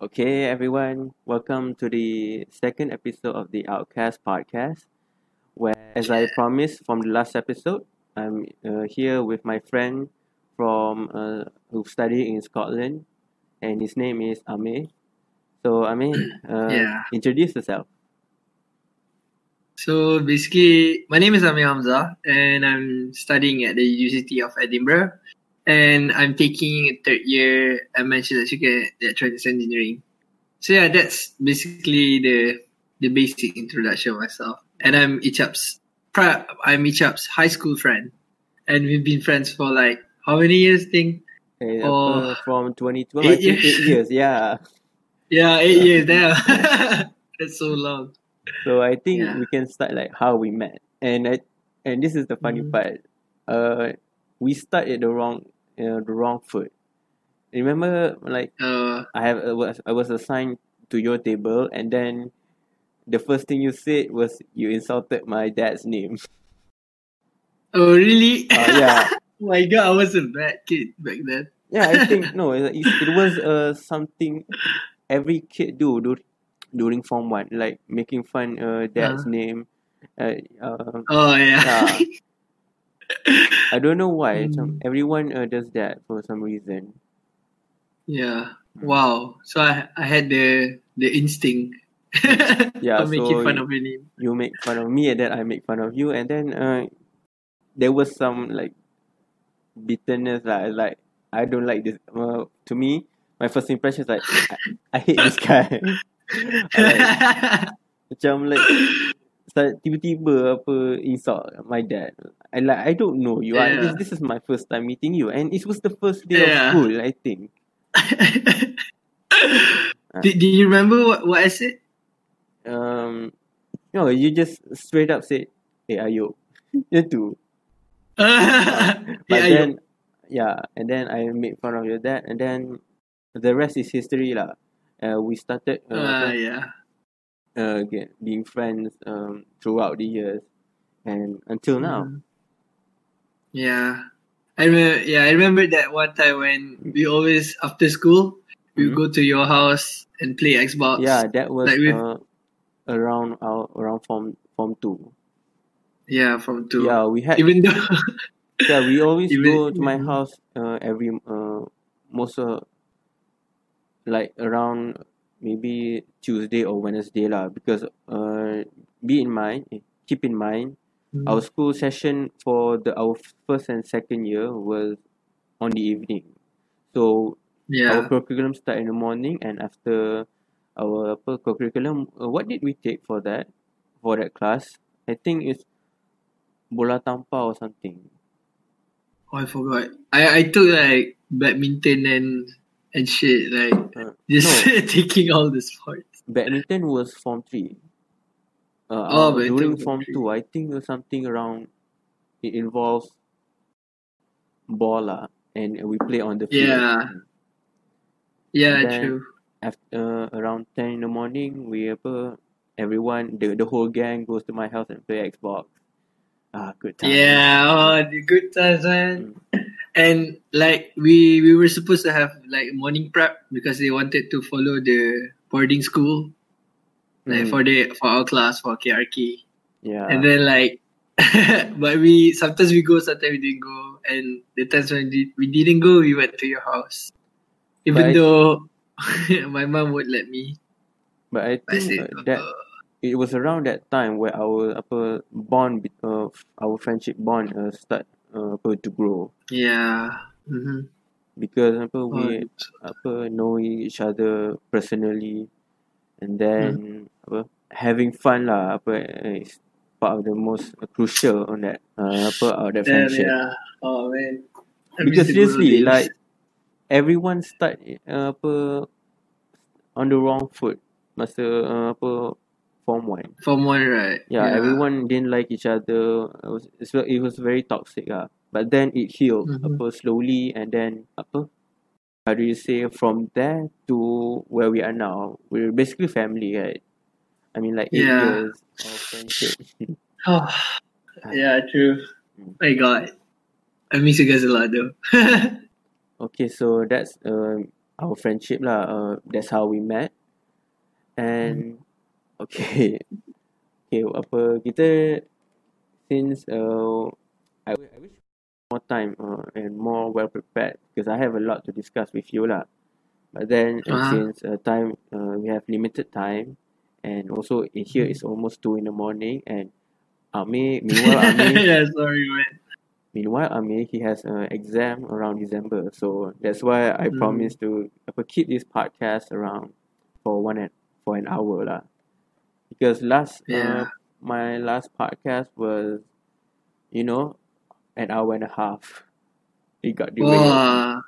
Okay, everyone, welcome to the second episode of the Outcast podcast. Where, as I promised from the last episode, I'm uh, here with my friend from uh, who study in Scotland, and his name is Ame. So, Ame, uh, Yeah. introduce yourself. So basically, my name is Amir Hamzah, and I'm studying at the University of Edinburgh, and I'm taking a third year. I mentioned that you get electronics engineering. So yeah, that's basically the the basic introduction of myself. And I'm Ichap's I'm Ichap's high school friend, and we've been friends for like how many years? Think Eh, Oh, apa, from 2012, eight years. eight years, yeah. yeah, eight years. Damn, that's so long. So I think Yeah. we can start like how we met, and I, and this is the funny Mhm. part. Uh, we start at the wrong, uh, the wrong foot. Remember, like Uh, I have I was I was assigned to your table, and then the first thing you said was you insulted my dad's name. oh really? Uh, yeah, my god, I was a bad kid back then. yeah. I think no, it, it was uh something every kid do dur- during form one, like making fun uh dad's Uh, name. Uh, uh, oh yeah. I don't know why. Some, Mm, everyone uh, does that for some reason. yeah. Mm. Wow. So I I had the the instinct Yeah, making so fun y- of your name. you make fun of me and then I make fun of you and then uh, there was some like bitterness lah. Like I don't like this. Uh, to me, my first impression is like I, I hate this guy. Like macam like tiba-tiba apa insult my dad. I like I don't know you. I, this this is my first time meeting you and it was the first day of school. I think. Uh, do, do you remember what, what I said? um, no, you just straight up said, "Hey, Ayub," itu. Uh, but yeah, you, then, yeah, and then I made fun of your dad, and then the rest is history lah. Uh, we started uh, uh, yeah. uh, get, being friends um, throughout the years, and until now. Mm, yeah. I remember, yeah, I remember that one time when we always after school we Mhm. go to your house and play Xbox. Yeah, that was Like with uh, around our around form form two. yeah from two. Yeah, we had Even though yeah we always even go to my house uh, every uh, most uh, like around maybe Tuesday or Wednesday lah because uh be in mind keep in mind our school session for the our first and second year was on the evening so yeah. our curriculum start in the morning and after our apa curriculum uh, what did we take for that for that class I think it's bola tampar or something Oh, I forgot. I I took like badminton and and shit like uh, just no taking all the sports. badminton was form 3 uh, Oh, uh, during form three. 2 I think it something around it involves ball lah and we play on the field Yeah. Yeah, then true. after uh, around 10 in the morning we apa everyone the, the whole gang goes to my house and play Xbox ah good times Yeah, oh, the good times, man. mm. And like we we were supposed to have like morning prep because they wanted to follow the boarding school like Mm. for the for our class for KRK. yeah And then like but we sometimes we go, sometimes we didn't go. And the times when we, didn't go, we went to your house. but Even I though my mom would let me. but I But I think said that uh, it was around that time where our apa bond uh, our friendship bond uh, start uh, to grow yeah. Mm-hmm. because apa Oh, we apa knowing each other personally and then mm. apa having fun lah apa uh, is part of the most crucial on that uh, apa of that friendship yeah. yeah. Oh man. I because seriously like everyone start uh, apa on the wrong foot masa uh, apa form 1 Form one, right? yeah, Yeah. everyone didn't like each other. It was it was very toxic ah. But then it healed Mm-hmm. apa slowly and then apa how do you say from there to where we are now we're basically family right I mean like eight Yeah. years of friendship Oh, yeah, true. Mm. My God. I miss you guys a lot though. okay so that's uh, our friendship lah. Uh, that's how we met. And okay, okay apa kita since uh I, I wish more time uh, and more well prepared because I have a lot to discuss with you lah. But then uh, Uh-huh. since uh, time uh, we have limited time and also in here it's almost two in the morning and Amir meanwhile Amir yeah, sorry, man. Meanwhile, he has an exam around December, so that's why I Mm. promised to keep this podcast around for one and for an hour lah. Because last uh, Yeah. my last podcast was, you know, an hour and a half. It got delayed. Wow,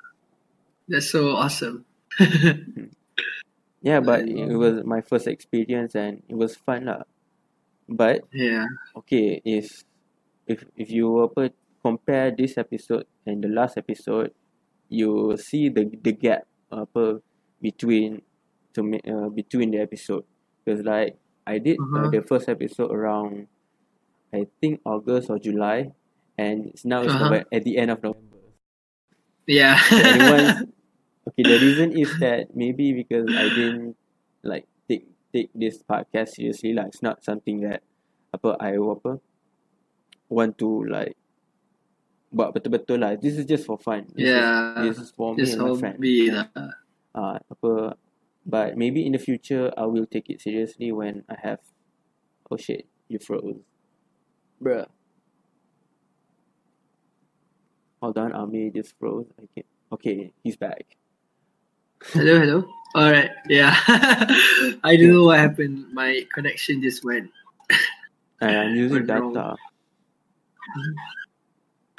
that's so awesome. Yeah, but it was my first experience and it was fun lah. But yeah. okay, if if if you apa compare this episode and the last episode, you see the the gap apa between to make uh, between the episode because like I did uh, Uh-huh. the first episode around I think August or July and now it's Uh-huh. November, at the end of November. Yeah. So anyone okay the reason is that maybe because I didn't like take take this podcast seriously Like It's not something that apa I apa want to like buat betul-betul lah. This is just for fun. This yeah. Is, this is for me and my friend. hobby lah. Uh, apa but maybe in the future I will take it seriously when I have oh shit you froze bruh hold on Ami just froze I can okay he's back Hello, hello. All right. Yeah. I don't know what happened. My connection just went. and I'm using data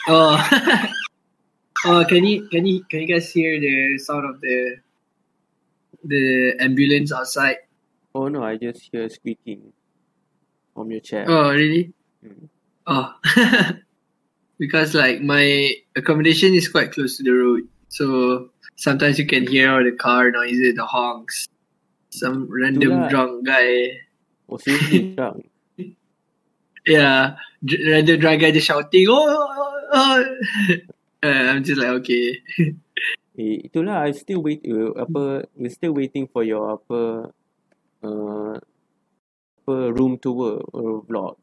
Oh. oh, can you can you can you guys hear the sound of the the ambulance outside? oh no I just hear squeaking from your chair Oh, really? Mm. Oh. Because like my accommodation is quite close to the road, so sometimes you can hear all the car noises, the honks. Some random Itulah. drunk guy. oh seriously drunk Yeah, random drunk guy just shouting. Oh, oh, oh. Uh, I'm just like okay. eh, itulah I still wait uh, apa we're still waiting for your apa uh, apa room tour or vlog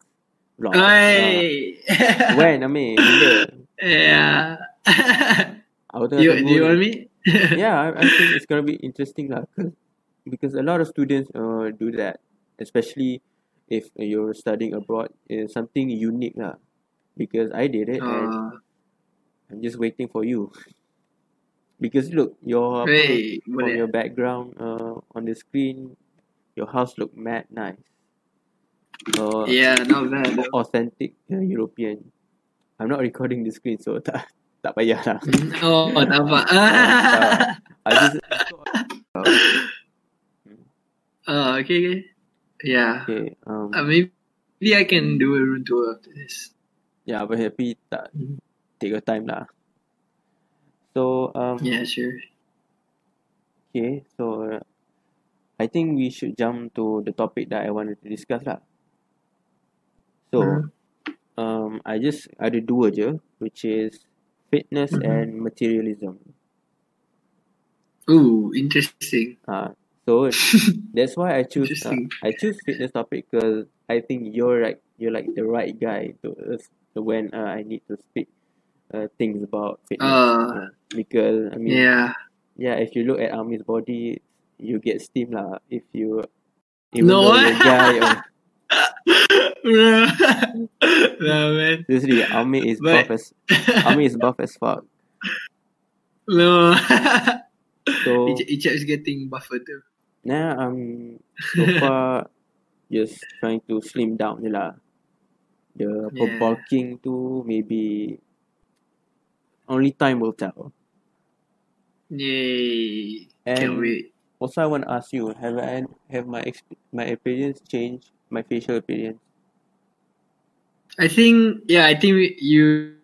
uh, Hey. when Ami bila yeah. Aku tengah you do you want me? yeah, I, I think it's gonna be interesting lah, cause, because a lot of students uh do that, especially if you're studying abroad. It's something unique lah, because I did it and Uh, I'm just waiting for you. because look, your hey, from your background uh on the screen, your house look mad nice. Uh, Yeah, not bad. authentic uh, European. I'm not recording the screen, so tak tak payah lah. Oh, nampak. I just uh, oh, okay, okay. Yeah. okay. Um, Uh, maybe I can do a room tour after this. yeah, but happy tak Mhm. take your time lah. So um Yeah, sure. okay, so uh, I think we should jump to the topic that I wanted to discuss lah. So Mhm. um I just ada dua je, which is fitness Mhm. and materialism. Ooh, interesting. Uh, so that's why I choose uh. I choose fitness topic because I think you're like you're like the right guy to uh, when uh, I need to speak uh, things about fitness. Uh, Uh, because I mean yeah. yeah, if you look at Ami's body, you get steam lah. If you even No. though you're a guy or no, man. seriously, Army is But- buff as Army is buff as fuck. No. So Ijab is getting buffer too. now I'm so far just trying to slim down je lah. The Yeah. bulking tu maybe only time will tell. Yay. Can't And wait. also I want to ask you, have I have my exp- my appearance changed? My facial appearance? I think, yeah, I think you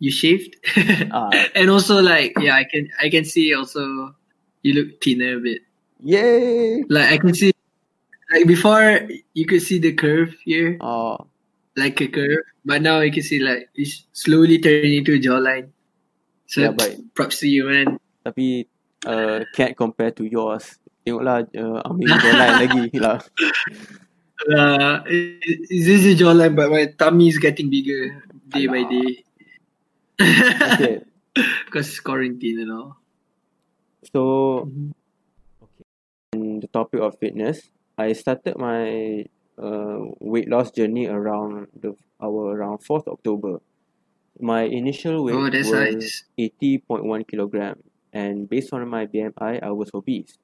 you shaved. Ah, and also like yeah, I can I can see also you look thinner a bit. yay! Like I can see like before you could see the curve here, Oh, like a curve, but now you can see like it's slowly turning into a jawline. So yeah, but props to you, man. tapi uh, can't compare to yours. Tengoklah uh, Amir jawline lagi lah. Uh, is this a jawline but my tummy is getting bigger day by day. Okay, Because quarantine and all. so Mhm. on the topic of fitness, I started my uh, weight loss journey around the our around fourth October. My initial weight Oh, was nice. eighty point one kilogram, and based on my BMI, I was obese.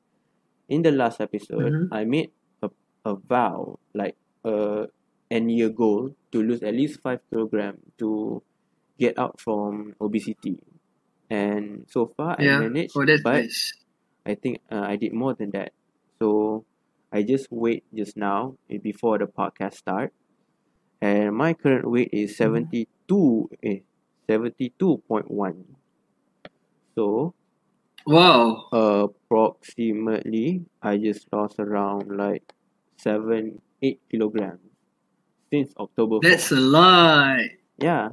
In the last episode, Mhm. I made a, vow, like a end year goal, to lose at least five kilogram to get out from obesity. And so far, I Yeah. managed, Oh, but nice. I think uh, I did more than that. So I just weighed just now eh, before the podcast start, and my current weight is seventy two, eh, seventy two point one. So Wow. approximately, I just lost around like seven, eight kilograms since October. 4th. That's a lot. Yeah,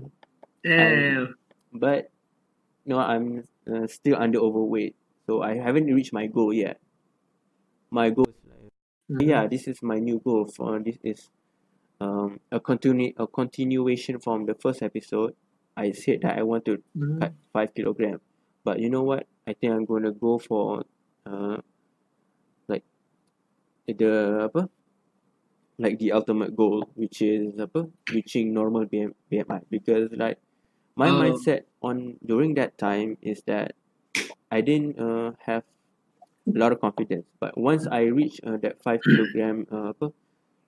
Damn. but no, I'm uh, still under overweight, so I haven't reached my goal yet. My goal is like Mhm. yeah this is my new goal for this is um a continue a continuation from the first episode i said that i want to Mhm. cut five kilogram but you know what i think i'm gonna go for uh the apa like the ultimate goal which is apa reaching normal BM, bmi because like my Oh. mindset on during that time is that i didn't uh, have a lot of confidence but once i reach uh, that five kilogram uh, apa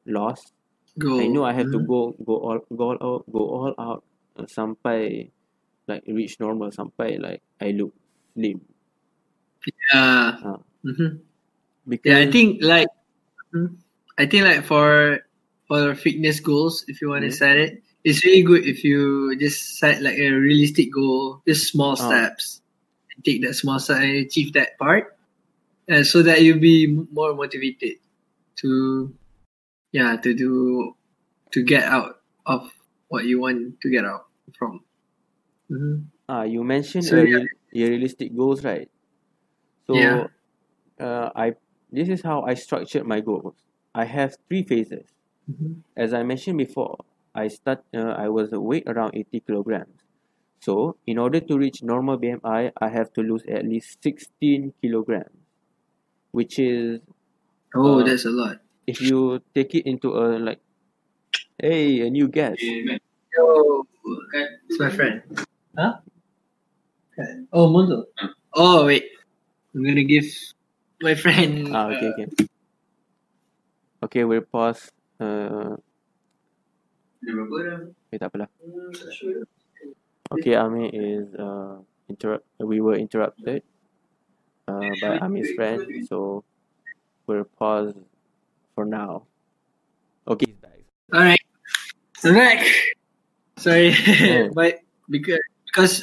loss Go. I know I have to Mhm. go go all go all out go all out uh, sampai like reach normal sampai like I look slim Yeah. uh, Mhm. because Yeah, I think like Mhm. I think like for for fitness goals, if you want to Mhm. set it, it's really good if you just set like a realistic goal, just small Oh. steps, and take that small step and achieve that part, uh, so that you'll be more motivated to, yeah, to do, to get out of what you want to get out from. Mhm. ah you mentioned So, yeah. real, realistic goals right so Yeah. uh, I this is how I structured my goals I have three phases Mhm. as I mentioned before I start uh, I was weight around 80 kilograms so in order to reach normal BMI I have to lose at least 16 kilograms which is Oh, Uh, that's a lot. if you take it into a like hey a new guest Yo, it's my friend. Huh? Okay. Oh, Mondo. Oh, wait. I'm gonna give my friend. ah okay uh, okay okay we'll pause uh okay tak apalah okay Amir is uh interrupt we were interrupted uh by Amir's friend so we'll pause for now okay. All right. So back. Sorry, Oh. but because because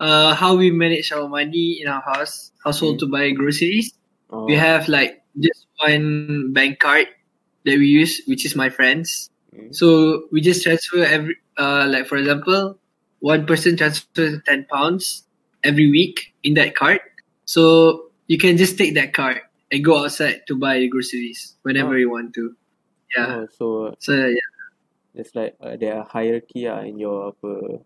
uh how we manage our money in our house household to buy groceries, oh, we have like just one bank card that we use, which is my friend's. mm, So we just transfer every uh like for example, one person transfers ten pounds every week in that card. So you can just take that card and go outside to buy groceries whenever Oh. you want to. Yeah. oh, so So yeah, it's like uh, there are hierarchy ah in your apa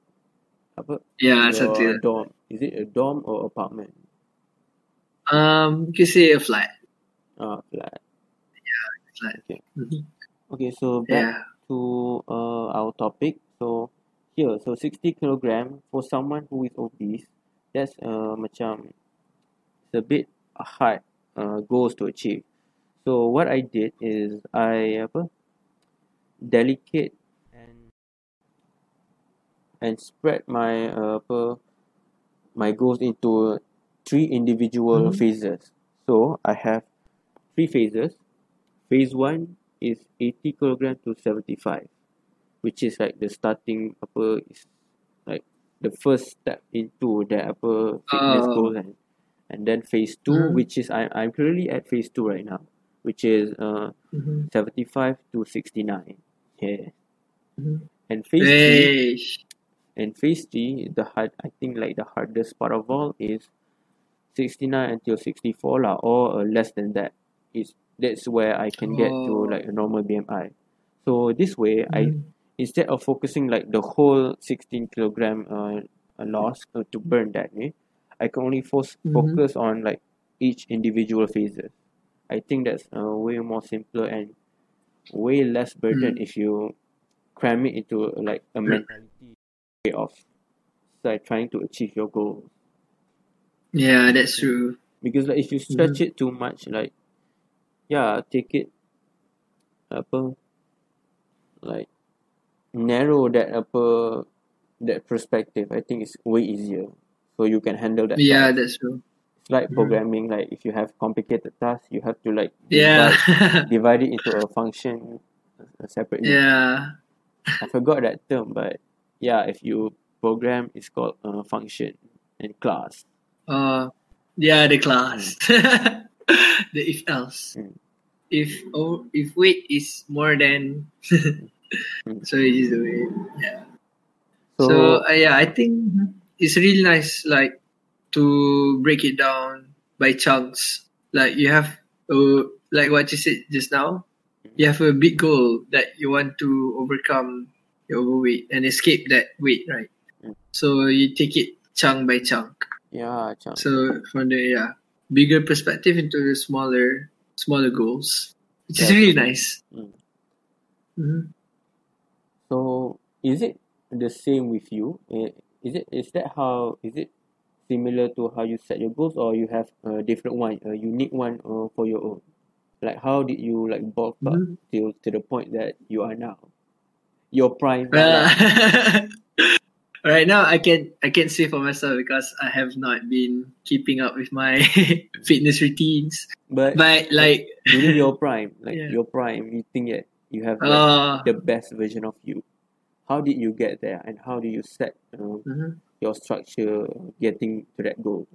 apa yeah, something. your like- dorm is it a dorm or apartment Um, you can say a flat. ah flat Flat. okay Mhm. okay so back Yeah. to uh, our topic. So here, so 60 kilogram for someone who is obese, that's uh, macam it's a bit hard uh, goals to achieve. So what I did is I apa delicate and and spread my uh, apa my goals into three individual Mhm. phases. So I have three phases. Phase one is 80 kilogram to 75, which is like the starting upper is like the first step into the upper fitness Oh. goal and and then phase 2 Mhm. which is I I'm currently at phase two right now, which is uh Mhm. 75 to 69. Yeah. Mhm. And phase three and phase three the hard I think like the hardest part of all is 69 until 64 lah, or uh, less than that is that's where I can get to Oh. like a normal BMI. So this way, I Mm. instead of focusing like the whole 16 kilogram uh, uh, loss uh, to burn that way, I can only fo- Mhm. focus on like each individual phases. I think that's uh, way more simpler and way less burden Mm. if you cram it into like a mentality way of like trying to achieve your goal. Yeah, that's true. Because like if you stretch it too much, like yeah, take it apa like narrow that apa that perspective. I think it's way easier. So you can handle that. Yeah, task. that's true. It's like Mhm. programming. Like if you have complicated tasks, you have to like Yeah. divide, divide it into a function uh, separately. yeah. I forgot that term, but yeah, if you program, it's called uh, function and class. Uh, yeah, the class. the if else. Mm. If oh, if weight is more than, so it is the way. Yeah. So, So, uh, yeah, I think it's really nice, like to break it down by chunks. Like you have, uh, like what you said just now, you have a big goal that you want to overcome your overweight and escape that weight, right? Mm. So you take it chunk by chunk. Yeah, macam So from the yeah bigger perspective into the smaller smaller goals, which is really nice. Mm. Mhm. So is it the same with you? Is it is that how is it similar to how you set your goals or you have a different one, a unique one uh, for your own? Like how did you like bulk up Mhm. till to the point that you are now? Your prime. Uh, right now, I can I can say for myself because I have not been keeping up with my fitness routines. but But like, during your prime, like Yeah. your prime, you think that you have like, uh, the best version of you. How did you get there, and how do you set uh, mhm. your structure getting to that goal?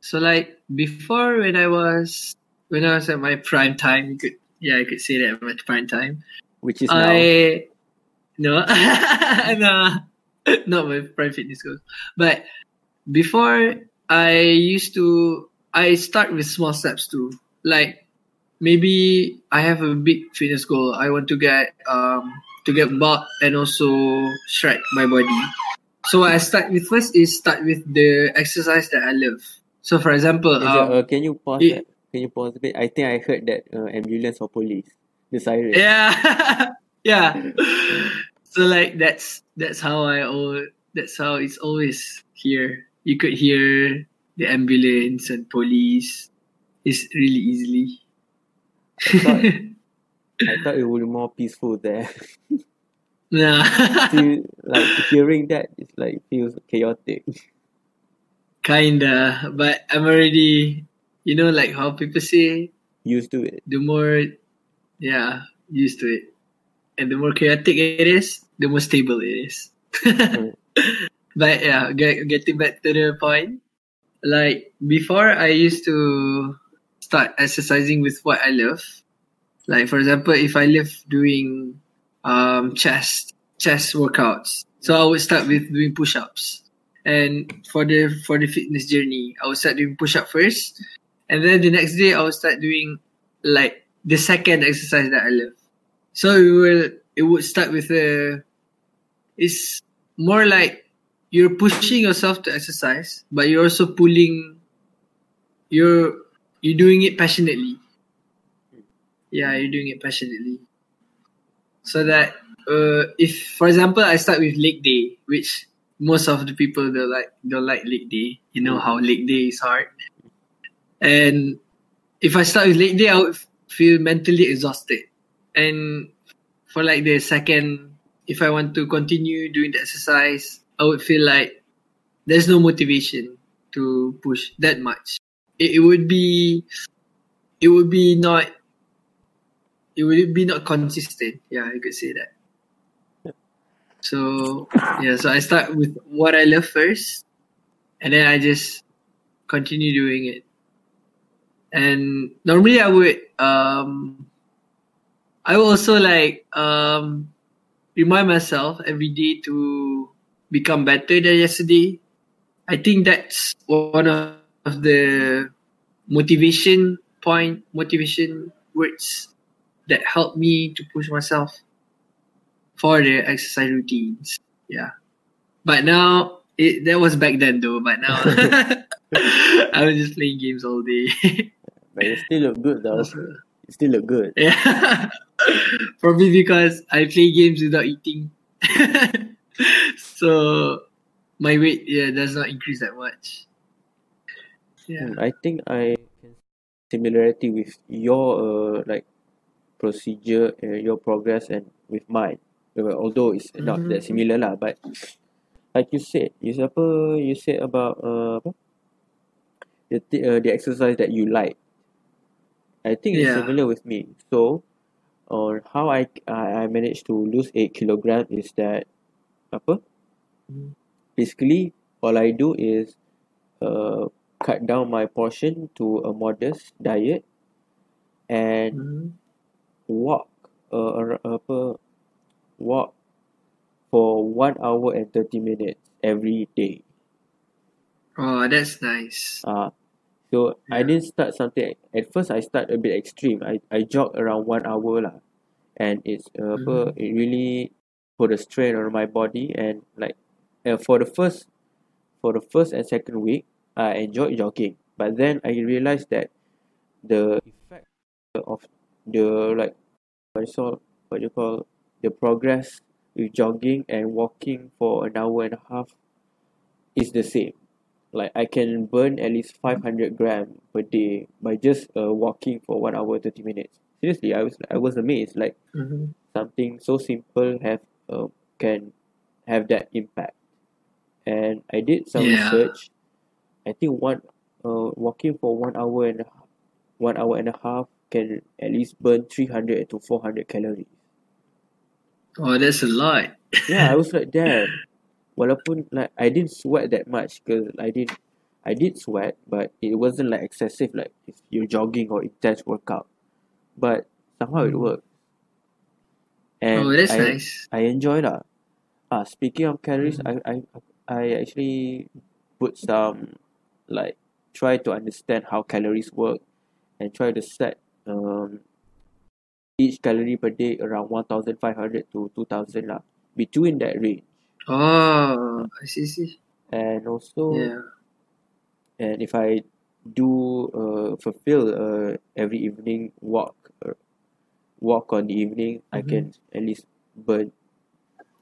so like before when I was when I was at my prime time, you could yeah I could say that at my prime time. Which is now I no no not my prime fitness goals. But before I used to I start with small steps too. Like maybe I have a big fitness goal. I want to get um to get bulk and also shred my body. So what I start with first is start with the exercise that I love. So for example, um, uh, can you pause it- that? Can you pause a bit? I think I heard that uh, ambulance or police, the siren. Yeah, yeah. so like that's that's how I al that's how it's always here. You could hear the ambulance and police. It's really easily. I thought- I thought it would be more peaceful there. nah, Still, like hearing that, it's like feels chaotic. kinda. But I'm already, you know, like how people say, Used to it. the more, yeah, used to it, and the more chaotic it is, the more stable it is. but yeah, get, getting back to the point, like before, I used to start exercising with what I love. Like for example, if I love doing um chest chest workouts, so I would start with doing push-ups. And for the for the fitness journey, I would start doing push-up first, and then the next day I would start doing like the second exercise that I love. So it will it would start with a it's more like you're pushing yourself to exercise, but you're also pulling you're you're doing it passionately. Yeah, you're doing it passionately. So that uh, if for example I start with leg day, which most of the people don't like don't like leg day. You know how leg day is hard. And if I start with leg day, I would feel mentally exhausted. And for like the second, if I want to continue doing the exercise, I would feel like there's no motivation to push that much. It, it would be, it would be not, it would be not consistent. Yeah, I could say that. So yeah, so I start with what I love first, and then I just continue doing it. And normally I would um I will also like um remind myself every day to become better than yesterday. I think that's one of the motivation point, motivation words that help me to push myself for the exercise routines. Yeah. But now it that was back then though, but now I was just playing games all day. But you still look good though. You still look good. yeah. Probably because I play games without eating. so my weight yeah does not increase that much. Yeah. Hmm, I think I can similarity with your uh, like procedure and your progress and with mine. Uh, although it's not that Mhm. similar lah, but like you said, you said apa? You said about uh. The uh, the exercise that you like. I think it's Yeah. similar with me. So, on how I I, I managed to lose eight kilogram is that apa? Mhm. Basically, all I do is uh cut down my portion to a modest diet and Mhm. walk uh, apa walk for one hour and 30 minutes every day. Oh, that's nice. Uh, so I didn't start something at first I start a bit extreme. I, I jog around one hour lah. And it's uh, apa Mhm. it really put a strain on my body and like uh, for the first for the first and second week I enjoyed jogging. But then I realized that the effect of the like what you call what you call the progress with jogging and walking for an hour and a half is the same. Like I can burn at least 500 gram per day by just uh, walking for one hour 30 minutes. Seriously, I was I was amazed. Like Mhm. something so simple have uh, can have that impact. And I did some Yeah. research. I think one uh walking for one hour and a half, one hour and a half can at least burn 300 to 400 calories. Oh, that's a lot. Yeah, I was like, damn. Walaupun like I didn't sweat that much because I did I did sweat, but it wasn't like excessive like if you're jogging or intense workout. But somehow it Mm. worked. And oh, that's I nice. I enjoy lah. Ah, speaking of calories, Mhm. I I I actually put some like try to understand how calories work and try to set um each calorie per day around 1500 to 2000 lah between that range Oh, I see, see. and also Yeah. and if I do uh fulfill uh every evening walk uh, walk on the evening I Mhm. can at least burn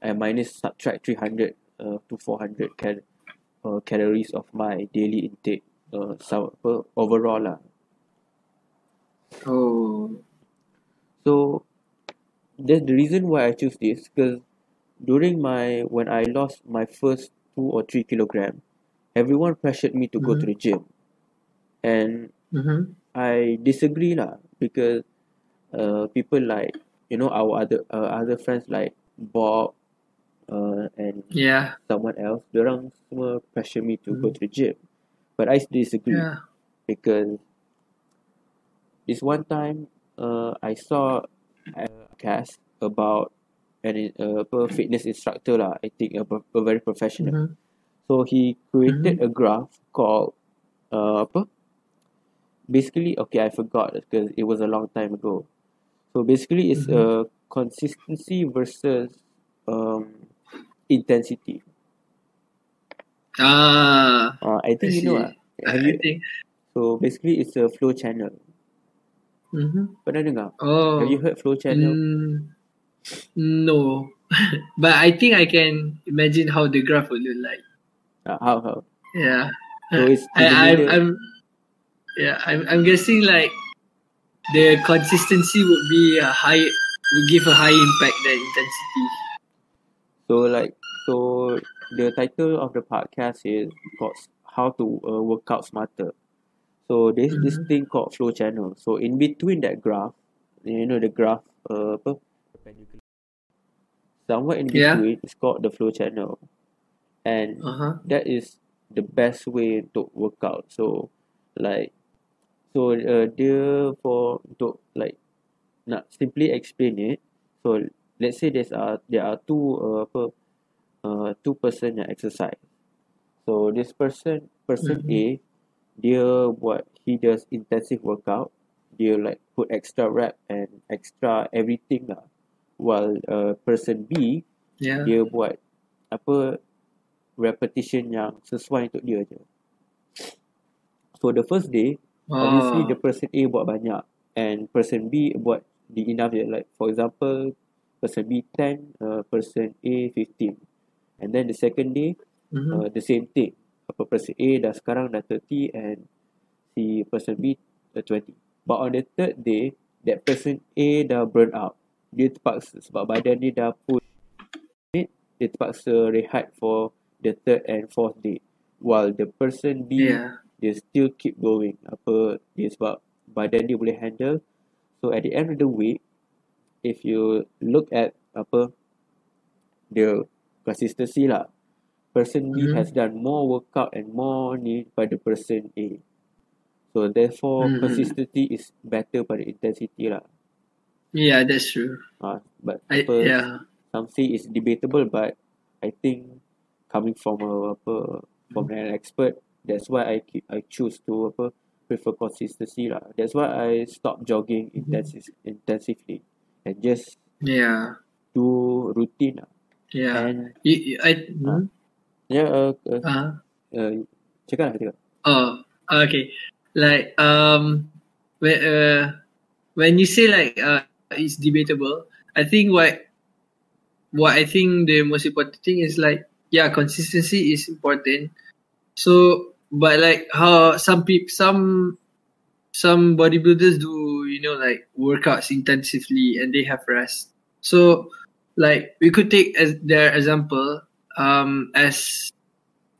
and minus subtract 300 uh, to 400 cal uh, calories of my daily intake uh so apa, overall lah Oh. so that's the reason why I choose this because during my when I lost my first two or three kilogram everyone pressured me to go to the gym and Mm-hmm. I disagree lah because uh people like you know our other uh, other friends like Bob uh and Yeah. someone else orang semua pressure me to go Mhm. to the gym but I disagree Yeah. because this one time uh I saw a cast about an uh, apa, fitness instructor lah I think a, a very professional Mm-hmm. so he created a graph called uh apa basically okay I forgot because it was a long time ago so basically it's Mhm. a consistency versus um intensity Ah, uh, I I think you know see. ah I, have you think. so basically it's a flow channel Mm-hmm. pernah dengar Oh. have you heard flow channel Mm, no. but I think I can imagine how the graph would look like. uh, how how Yeah. so I, I'm, I'm, yeah, I'm, I'm guessing like the consistency would be a high, would give a high impact than intensity. So like so the title of the podcast is called how to uh, work out smarter. So there's this Mhm. thing called flow channel. So in between that graph, you know the graph uh, apa somewhere in Yeah. between it's called the flow channel. And Uh huh. that is the best way to work out. So like so uh, dia for untuk like nak simply explain it. So let's say there's uh there are two uh, apa uh two person yang exercise. So this person person Mhm. A dia buat he does intensive workout. Dia like put extra rep and extra everything lah. While uh, person B Yeah. dia buat apa repetition yang sesuai untuk dia je. So the first day obviously Oh. the person A buat banyak and person B buat the enough je like for example person B 10 uh, person A 15 and then the second day Mhm. uh, the same thing apa person A dah sekarang dah 30 and si person B uh, 20 but on the third day that person A dah burn out dia terpaksa sebab badan dia dah put dia terpaksa rehat for the third and fourth day while the person B Yeah. dia still keep going apa dia sebab badan dia boleh handle so at the end of the week if you look at apa the consistency lah person B Mhm. has done more workout and more ni pada person A so therefore Mhm. consistency is better pada intensity lah Yeah, that's true. uh, but I, apa yeah. some say it's debatable but I think coming from a apa from an expert that's why I I choose to apa prefer consistency lah that's why I stop jogging Mhm. intensive intensively and just Yeah. do routine lah Yeah. and You, I, hmm? yeah uh, uh, uh, uh, cakap lah cakap oh, okay. Like, um, when, uh, when you say like, uh, it's debatable, I think what, what I think the most important thing is like, yeah, consistency is important. So, but like how some people, some, some bodybuilders do, you know, like workouts intensively and they have rest. So, like we could take as their example um as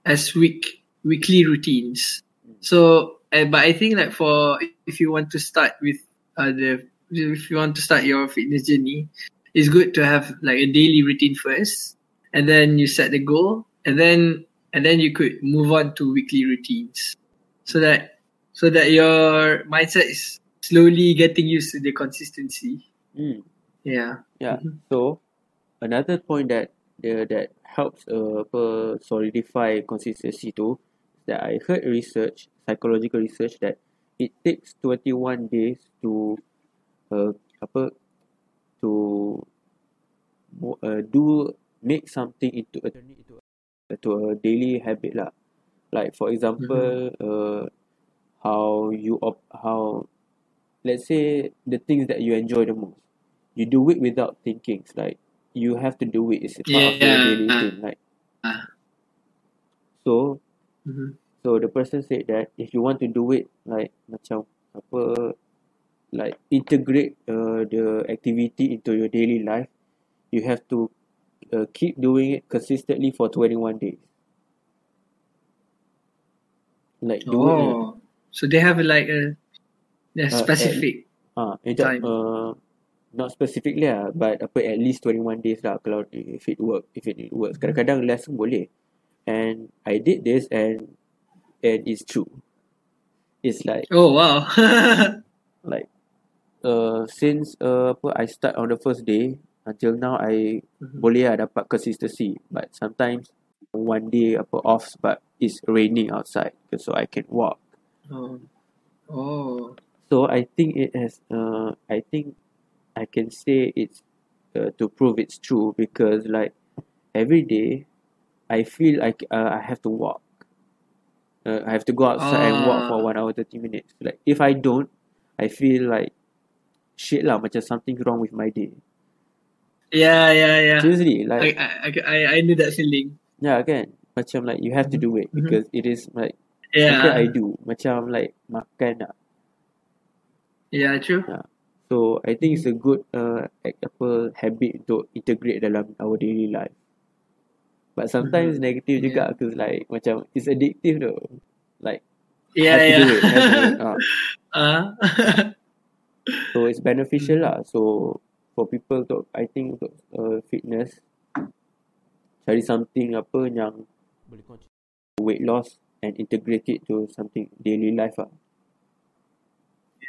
as week weekly routines. So, but I think like for if you want to start with uh, the if you want to start your fitness journey, it's good to have like a daily routine first, and then you set the goal, and then and then you could move on to weekly routines, so that so that your mindset is slowly getting used to the consistency. hmm. Yeah. yeah Mhm. so another point that the that helps uh, solidify consistency too that I heard research psychological research that it takes 21 days to uh, apa to uh, do make something into a turn it into a, to a daily habit lah like for example uh, how you op- how let's say the things that you enjoy the most you do it without thinking it's like you have to do it it's part of your Yeah. daily routine like Ah. so Mhm. so the person said that if you want to do it like macam apa like integrate uh, the activity into your daily life you have to uh, keep doing it consistently for 21 days like do it uh, Oh, so they have like a, a Uh, specific. Ah, eh, tak, Time. uh, not specifically lah, but apa at least 21 days lah kalau if it work, if it works. Kadang-kadang less boleh. And I did this and and it's true. It's like Oh wow. like uh since uh apa I start on the first day until now I Mhm. boleh lah dapat consistency but sometimes one day apa off but it's raining outside so I can walk oh. Oh. So I think it has. Uh, I think I can say it's uh, to prove it's true because like every day, I feel like uh, I have to walk. Uh, I have to go outside and walk for Ah. one hour thirty minutes. Like if I don't, I feel like shit lah. Macam something wrong with my day. Yeah, yeah, yeah. Seriously, I, like I, I, I knew that feeling. yeah, kan. Macam like you have to do it Mhm. because it is like something Yeah. I do. Macam like makan lah. Yeah, true. So I think it's a good uh apa habit untuk integrate dalam our daily life. But sometimes Mhm. negative juga because like macam it's addictive though. Like Yeah, have to do it, have to do yeah. it. Ah. uh, So it's beneficial lah. So for people to I think untuk uh, fitness cari something apa yang boleh weight loss and integrate it to something daily life lah.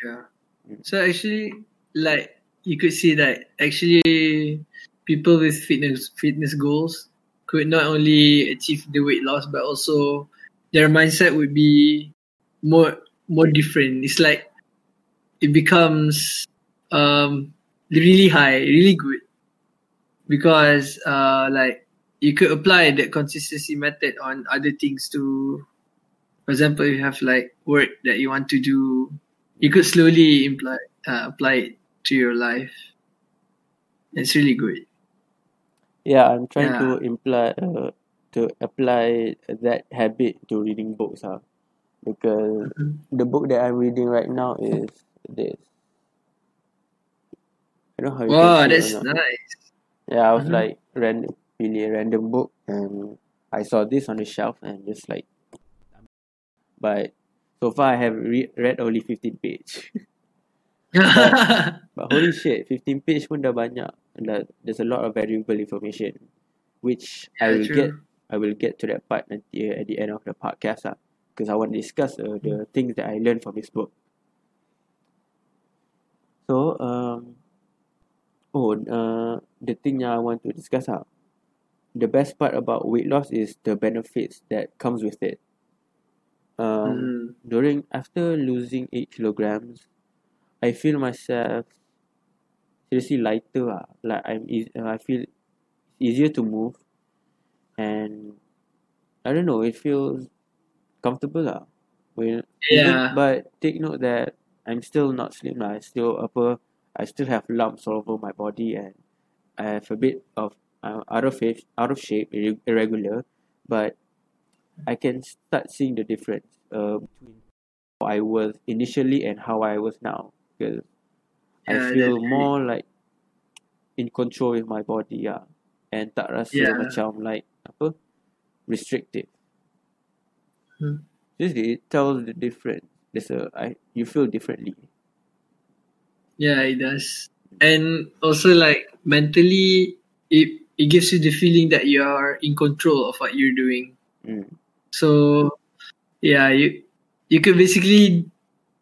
yeah. Mm. So actually, like you could see that actually people with fitness fitness goals could not only achieve the weight loss but also their mindset would be more more different. It's like it becomes um really high, really good because uh like you could apply that consistency method on other things too. For example, you have like work that you want to do, you could slowly imply uh, apply it to your life. It's really good. Yeah, I'm trying Yeah. to imply uh, to apply that habit to reading books, huh? because Mhm. the book that I'm reading right now is this. I don't know how you Wow, that's it or not. nice. Yeah, I was Mhm. like random, really a random book, and I saw this on the shelf and just like, but so far I have re- read only 15 page. But holy shit, 15 page pun dah banyak. Dah, there's a lot of valuable information, which I will true. get. I will get to that part nanti uh, at the end of the podcast because I want to discuss uh, the things that I learned from this book. So um, oh uh, the thing I want to discuss ah, the best part about weight loss is the benefits that comes with it. Um, Mm. during after losing eight kilograms, I feel myself seriously lighter ah. Like I'm uh, I feel easier to move, and I don't know. It feels comfortable lah. When Yeah. but take note that I'm still not slim lah. I still upper. I still have lumps all over my body, and I have a bit of uh, out of shape, out of shape, irre- irregular, but I can start seeing the difference uh, between how I was initially and how I was now. Because I feel more like in control with my body, yeah, and tak rasa Yeah. macam like apa restrictive. Hmm. Seriously, it tells the difference. There's a I you feel differently. Yeah, it does. And also like mentally it it gives you the feeling that you are in control of what you're doing. Mm. So yeah, you you could basically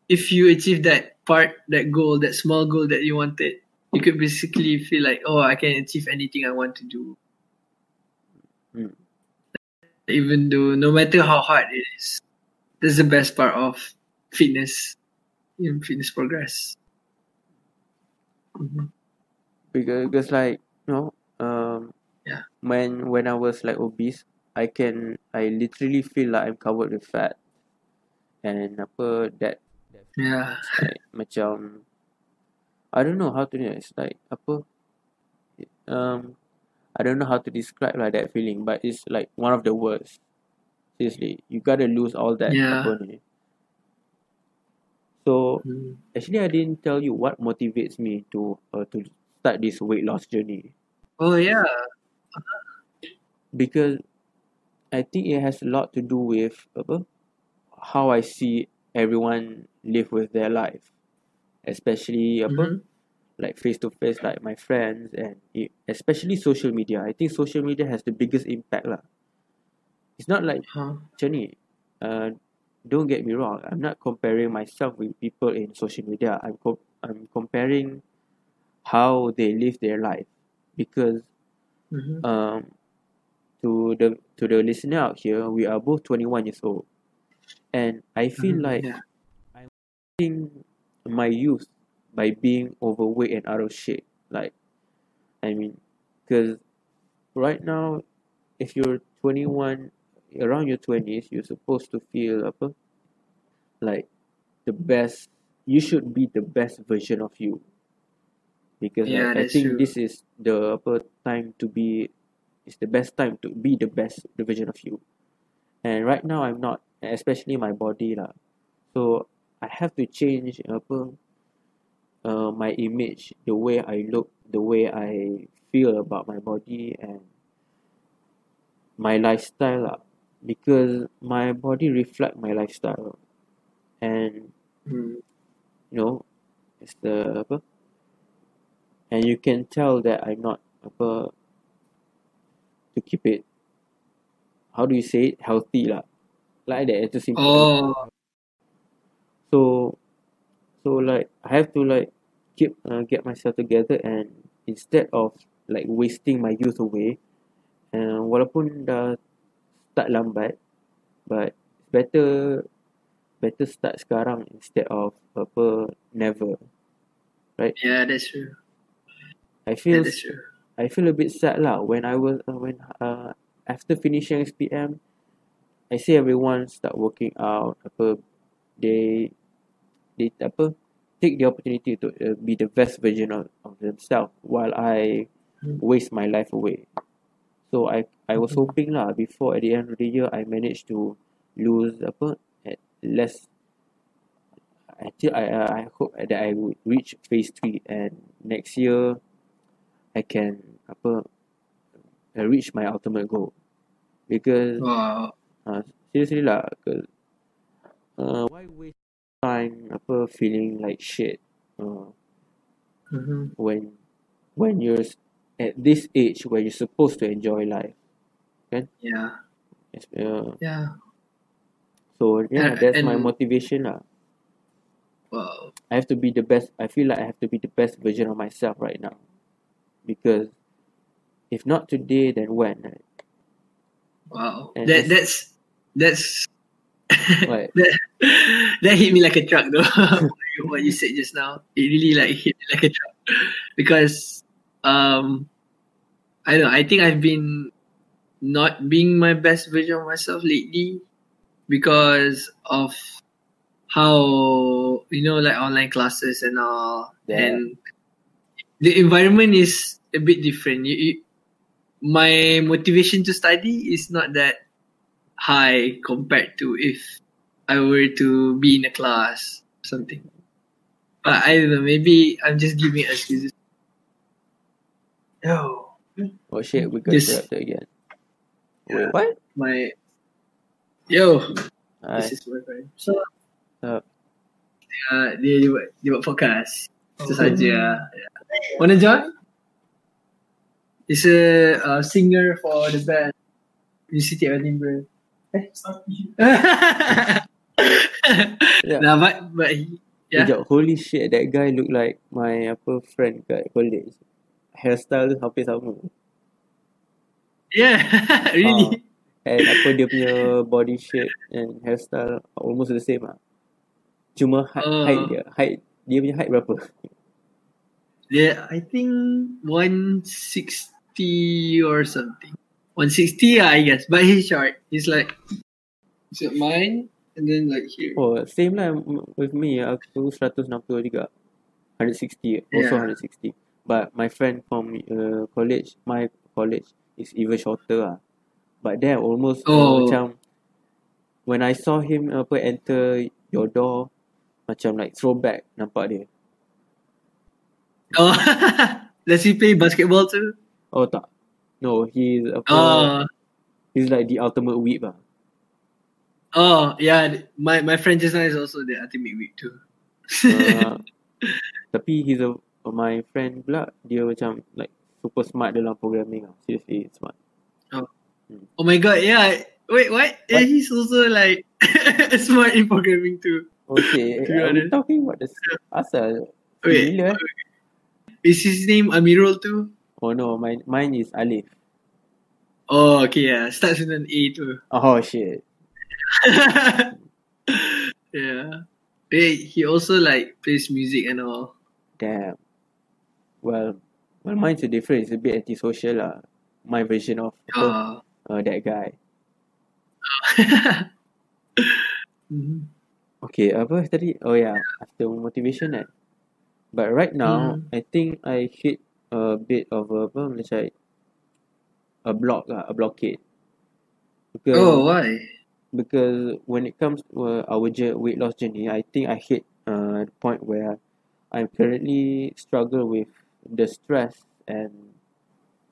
if you achieve that part, that goal, that small goal that you wanted, you could basically feel like, oh, I can achieve anything I want to do. Mm. Even though no matter how hard it is. That's the best part of fitness in fitness progress. Mhm. because because like you know um Yeah. when when I was like obese I can I literally feel like I'm covered with fat and apa that Yeah. like macam I don't know how to do it. It's like apa um I don't know how to describe like that feeling but it's like one of the worst seriously you gotta lose all that Yeah. apa ni so Mm. actually I didn't tell you what motivates me to uh, to start this weight loss journey Oh yeah. because I think it has a lot to do with apa how I see everyone live with their life especially apa Mhm. like face to face like my friends and it, especially social media I think social media has the biggest impact lah it's not like Huh. macam ni uh, don't get me wrong I'm not comparing myself with people in social media I'm co- I'm comparing how they live their life because Mhm. um to the to the listener out here we are both 21 years old and I feel Mhm, like yeah. I'm wasting my youth by being overweight and out of shape. Like, I mean, because right now, if you're 21, around your 20s, you're supposed to feel apa, like the best. You should be the best version of you. Because Yeah, like, I think true. this is the apa, time to be. It's the best time to be the best the version of you. And right now, I'm not, especially my body lah. So I have to change apa uh, my image, the way I look, the way I feel about my body and my lifestyle lah. Because my body reflect my lifestyle, and Mm. you know, it's the apa, and you can tell that I'm not apa to keep it. How do you say it? Healthy lah, like that. It's a simple. Oh. so so like I have to like keep uh, get myself together and instead of like wasting my youth away and walaupun dah start lambat but better better start sekarang instead of apa never Yeah, that's true. I Yeah, feel that's true. I feel a bit sad lah when I was uh, when uh after finishing SPM I see everyone start working out apa they they apa take the opportunity to uh, be the best version of, of themselves while I Mm. waste my life away so I I was Mhm. hoping lah before at the end of the year I managed to lose apa at less actually I uh, I hope that I would reach phase three and next year I can apa uh, reach my ultimate goal because Wow. uh, seriously lah cause, uh, why waste time apa feeling like shit uh, Mm-hmm. when when you're at this age where you're supposed to enjoy life Yeah. Yes, uh, Yeah. so yeah Uh, that's my motivation lah Wow. I have to be the best I feel like I have to be the best version of myself right now because if not today then when right? Wow. And That that's that's that that hit me like a truck though. what you said just now, it really like hit me like a truck because um, I don't know. I think I've been not being my best version of myself lately because of how you know like online classes and all Yeah. and the environment is a bit different. You, you, my motivation to study is not that high compared to if I were to be in a class or something. But I don't know, maybe I'm just giving excuses. Oh, oh shit we got This- interrupted again Yeah. wait what my yo, Hi. this is my friend. So, Uh. uh, dia dia buat dia buat podcast. Itu Oh. saja. Yeah. Wanna join? He's a uh, singer for the band University of Edinburgh. Eh? Yeah. Nah, but but he, yeah. Holy shit that guy look like my apa friend kat college hairstyle tu hampir sama Yeah, really. and apa dia punya body shape and hairstyle almost the same lah cuma height, Oh. height dia height dia punya height berapa Yeah, I think 160 or something. 160, yeah, I guess. But he's short. He's like, is it mine? And then like here. Oh, same lah with me. Aku 160 juga. 160, also Yeah. 160. But my friend from uh, college, my college is even shorter lah. But then almost uh, Oh. macam when I saw him apa enter your door, macam like throwback nampak dia. Oh, does he play basketball too? Oh tak. No, he's apa, Oh, he's like the ultimate whip lah. oh, yeah. My my friend just now is also the ultimate week too. Uh, tapi he's a my friend pula dia macam like super smart dalam programming lah. Seriously smart. oh my god, yeah. Wait, what? What? he's also like smart in programming too. Okay, To are we talking about the asal? Wait, eh? is his name Amirul too? Oh no, mine mine is Alif. Oh, okay, yeah. Starts with an A too. Oh shit. yeah. Hey, he also like plays music and all. Damn. Well, well, mine's a different. It's a bit antisocial lah. My version of Uh, uh, that guy. mhm. Okay, apa tadi? Oh yeah, after motivation kan. But right now, Hmm. I think I hit a bit of a apa macam a block lah, a blockade. Because Oh, why? because when it comes to uh, our weight loss journey, I think I hit uh, the point where I'm currently struggle with the stress and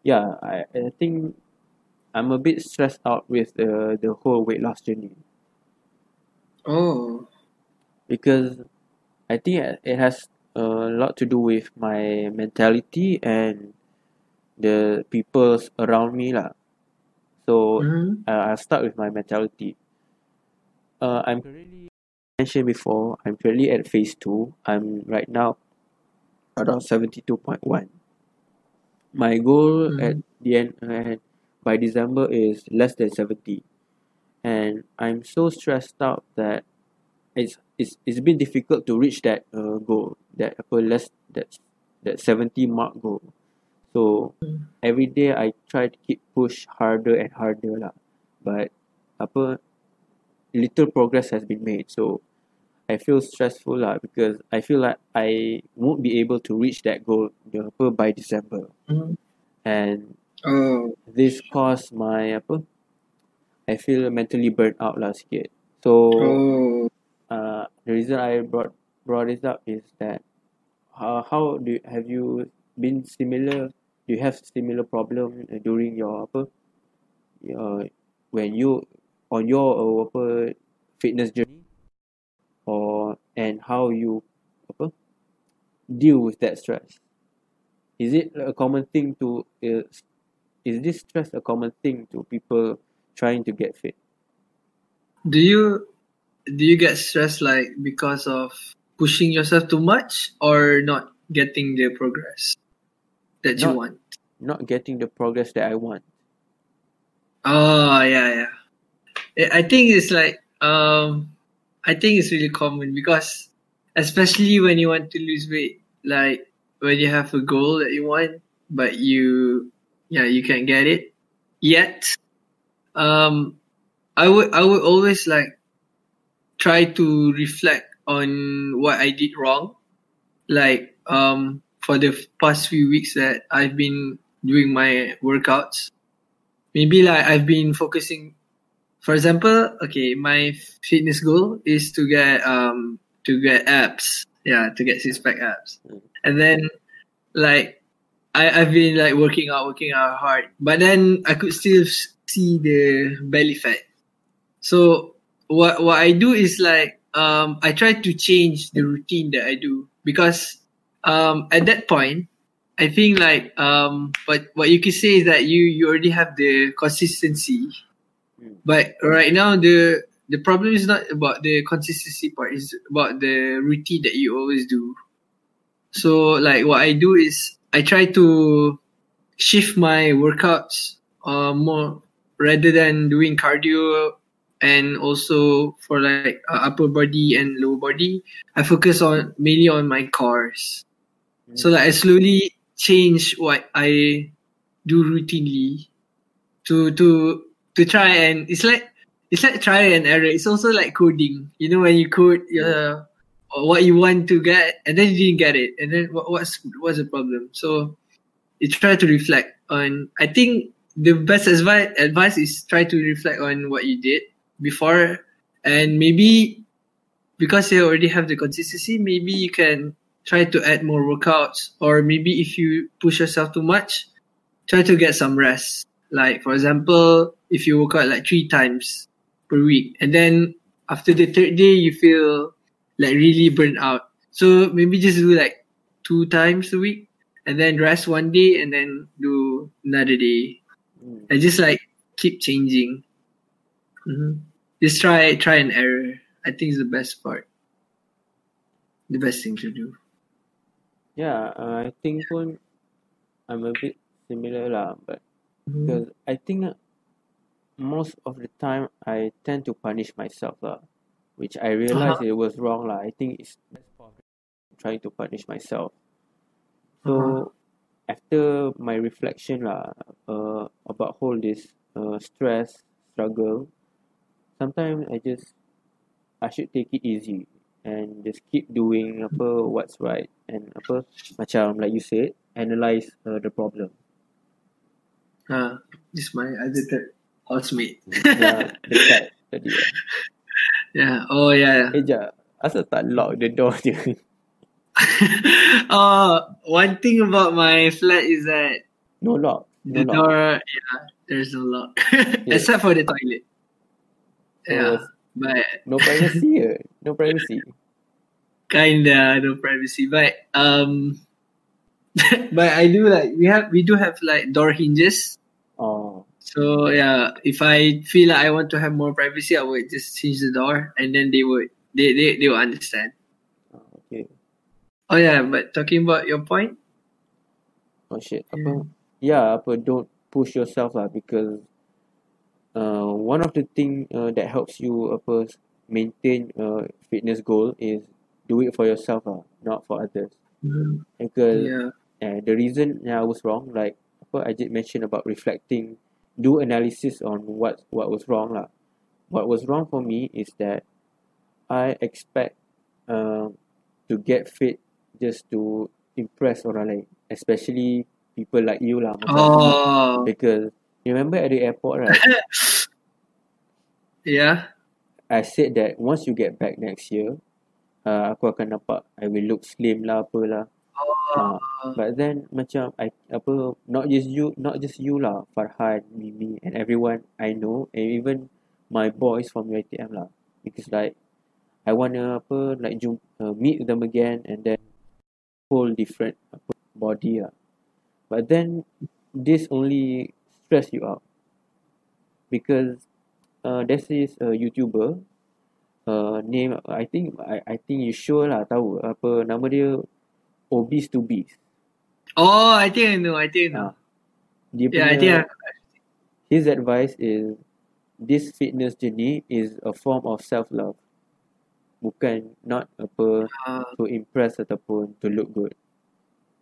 yeah, I, I think I'm a bit stressed out with the the whole weight loss journey Oh. because I think it it has a lot to do with my mentality and the people's around me lah. So Mhm. uh, I'll start with my mentality. Uh, I'm currently mentioned before. I'm currently at phase two. I'm right now around seventy two point one. My goal Mhm. at the end, uh, by December is less than 70 and I'm so stressed out that it's it's it's been difficult to reach that uh, goal that apa less that that 70 mark goal. So every day I try to keep push harder and harder lah. But apa little progress has been made. So I feel stressful lah because I feel like I won't be able to reach that goal the apa by December Mhm. and Oh. this caused my apa I feel mentally burnt out lah sikit so Oh. uh, the reason I brought brought this up is that how how do have you been similar do you have similar problem uh, during your apa your when you on your uh, apa fitness journey or and how you apa deal with that stress is it a common thing to uh, is this stress a common thing to people trying to get fit Do you do you get stressed like because of pushing yourself too much or not getting the progress that you want? not getting the progress that I want Oh yeah, yeah. I- I think it's like um, I think it's really common because especially when you want to lose weight, like when you have a goal that you want, but you yeah you can't get it yet. Um, I would I would always like try to reflect on what I did wrong, like um for the past few weeks that I've been doing my workouts maybe like I've been focusing for example, okay, my fitness goal is to get um to get abs. Yeah, to get six pack abs. Mm. And then like I, I've been like working out, working out hard. But then I could still see the belly fat. So what what I do is like um I try to change the routine that I do because um at that point I think like um what what you can say is that you you already have the consistency. But right now the the problem is not about the consistency part. It's about the routine that you always do. So like what I do is I try to shift my workouts uh more rather than doing cardio and also for like uh, upper body and lower body I focus on mainly on my cores. So like I slowly change what I do routinely to to to try and it's like it's like try and error. It's also like coding. You know when you code uh, what you want to get and then you didn't get it and then what, what's what's the problem? So you try to reflect on I think the best advice advice is try to reflect on what you did before and maybe because you already have the consistency, maybe you can try to add more workouts or maybe if you push yourself too much, try to get some rest. Like for example, if you work out like three times per week and then after the third day you feel like really burnt out. So maybe just do like two times a week and then rest one day and then do another day. Mm. And just like keep changing. hmm Just try try and error. I think is the best part. The best thing to do. yeah uh, I think pun I'm a bit similar lah but Mhm. because I think most of the time I tend to punish myself lah which I realized it was wrong lah. I think it's trying to punish myself. So Uh-huh. after my reflection lah uh, about all this uh, stress struggle sometimes I just I should take it easy and just keep doing apa what's right and apa macam like you said analyze uh, the problem. Uh, this is my other housemate. ya dekat tadi Yeah. Oh yeah. eh jap asal tak lock the door je uh, one thing about my flat is that no lock no the lock door, yeah, there's no lock Yeah. except for the toilet. Yeah, so but no privacy ke? no privacy kinda no privacy. But um, but I do like we have we do have like door hinges. oh So yeah, if I feel like I want to have more privacy, I would just change the door, and then they would they they, they will understand. oh, okay. Oh yeah, but talking about your point, oh shit. Apa ya apa don't push yourself lah because uh, one of the thing uh, that helps you apa maintain a fitness goal is do it for yourself lah not for others. Mm, because yeah. uh, the reason yang I was wrong like apa I did mention about reflecting do analysis on what what was wrong lah. What was wrong for me is that I expect uh, to get fit just to impress orang lain especially people like you lah Oh, because you remember at the airport right? Yeah. I said that once you get back next year uh, aku akan nampak I will look slim lah apalah Oh, uh, but then macam I apa not just you not just you lah Farhan Mimi and everyone I know and even my boys from UiTM lah. Because like I wanna apa like jump, uh, meet them again and then whole different apa, body lah. But then this only stress you out. Because uh, this uh, YouTuber uh, name I think I I think you sure lah tahu apa nama dia obese to beast oh, I think I know. I think I know. Dia Yeah, I think I, his advice is this fitness journey is a form of self love bukan not apa uh, to impress ataupun to look good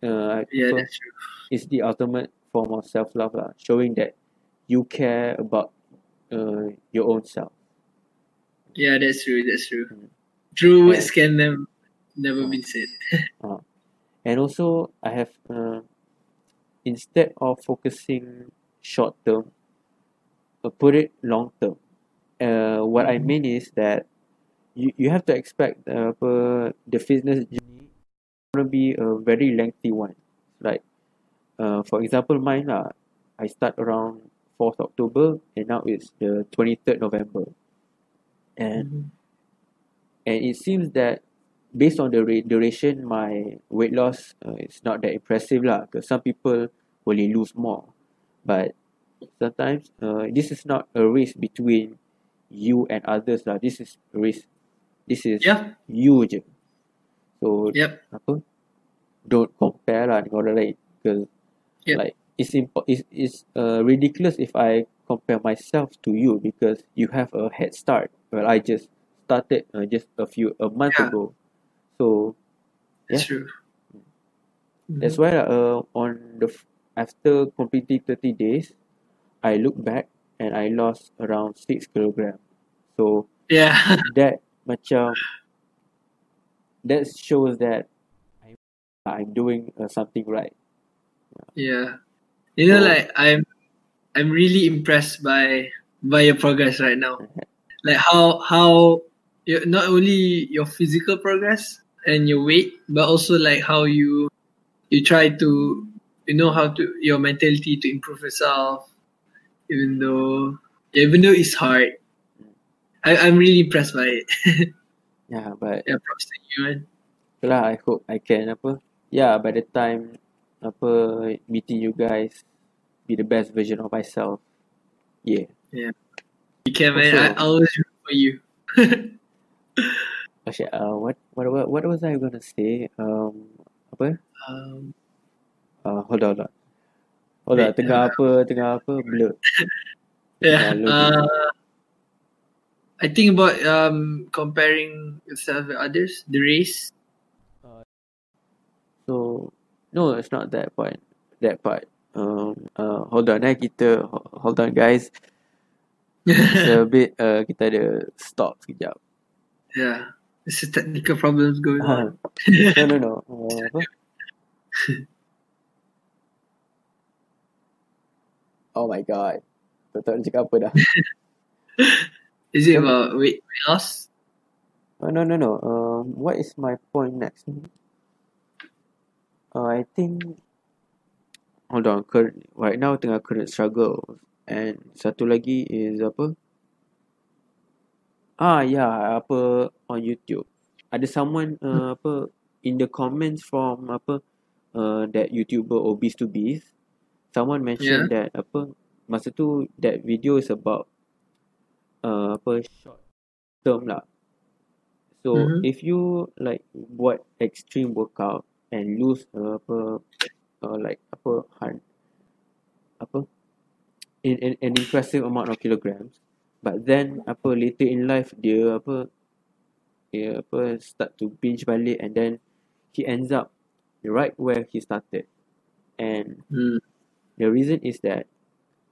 uh, yeah, that's true. it's the ultimate form of self love lah showing that you care about uh, your own self Yeah, that's true. That's true. Mm. True Yeah. words can never never be said. and also I have uh, instead of focusing short term uh, put it long term uh, what I Mhm. mean is that you, you have to expect uh, the fitness journey going to be a very lengthy one like uh, for example mine lah I start around 4th October and now it's the 23rd November and Mhm. and it seems that based on the ra- duration my weight loss uh, is not that impressive lah because some people only lose more but sometimes uh, this is not a race between you and others lah this is a race this is Yeah. you je so Yep. apa don't compare lah dengan orang lain because Yep. like it's impo- it's, it's uh, ridiculous if I compare myself to you because you have a head start well I just started uh, just a few a month Yeah. ago so That's true. that's why uh, on the f- after completing 30 days I look back and I lost around 6 kilogram so Yeah. that macam that shows that I, I'm doing uh, something right Yeah. You know, So- like I'm I'm really impressed by by your progress right now. Like how how not only your physical progress and your weight, but also like how you you try to you know how to your mentality to improve yourself, even though even though it's hard. I, I'm really impressed by it. yeah but yeah, props to you, man. Lah, I hope I can apa yeah by the time apa meeting you guys be the best version of myself yeah Yeah. You can, man. I always root for you. Actually, uh, what what what what was I gonna say? Um apa? Um, uh, hold on hold on. Hold on tengah uh, apa tengah apa? Blur. Yeah. Uh, I think about um comparing yourself with others, the race. so no it's not that part that part. Um uh hold on eh kita ho- hold on guys. It's a bit uh kita ada stop sekejap. Yeah. There's a technical problems going on. no no no uh, oh my god tak tahu nak cakap apa dah Is it about weight, weight loss? Oh, no, no, no. Um, what is my point next? Uh, I think. Hold on. Current, right now, tengah current struggle. And satu lagi is apa? Ah, yeah. Apa on YouTube. Ada someone uh, apa in the comments from apa uh, that YouTuber obese to beast. Someone mentioned that apa masa tu that video is about uh, apa short term lah. So Mhm. if you like buat extreme workout and lose uh, apa uh, like apa hun- apa in, in an impressive amount of kilograms but then apa later in life dia apa dia apa start to binge balik and then he ends up right where he started. And Hmm. the reason is that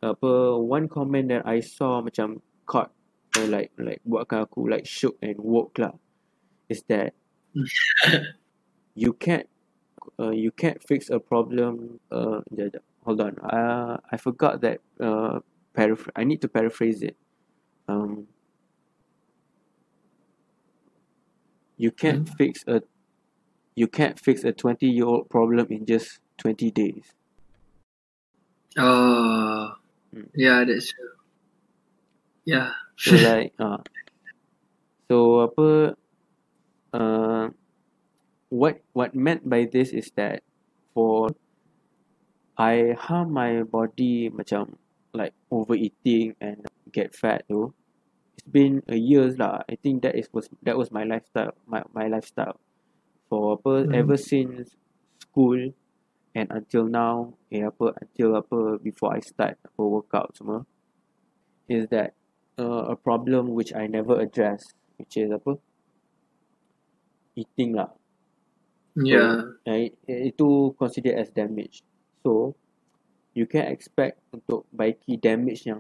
apa one comment that I saw macam caught uh, like like buatkan aku like shook and woke lah is that you can't uh, you can't fix a problem uh hold on. Uh, I forgot that uh paraphr- I need to paraphrase it um you can't fix a you can't fix a 20 year old problem in just 20 days Oh, Hmm. yeah, that's true. Yeah. So like uh, so apa uh, what what meant by this is that for I harm my body macam like overeating and get fat tu it's been a years lah I think that is was that was my lifestyle my my lifestyle for apa Hmm. ever since school and until now eh apa until apa before I start apa workout semua is that uh, a problem which I never address which is apa eating lah Yeah. uh, itu considered as damage so you can expect untuk baiki damage yang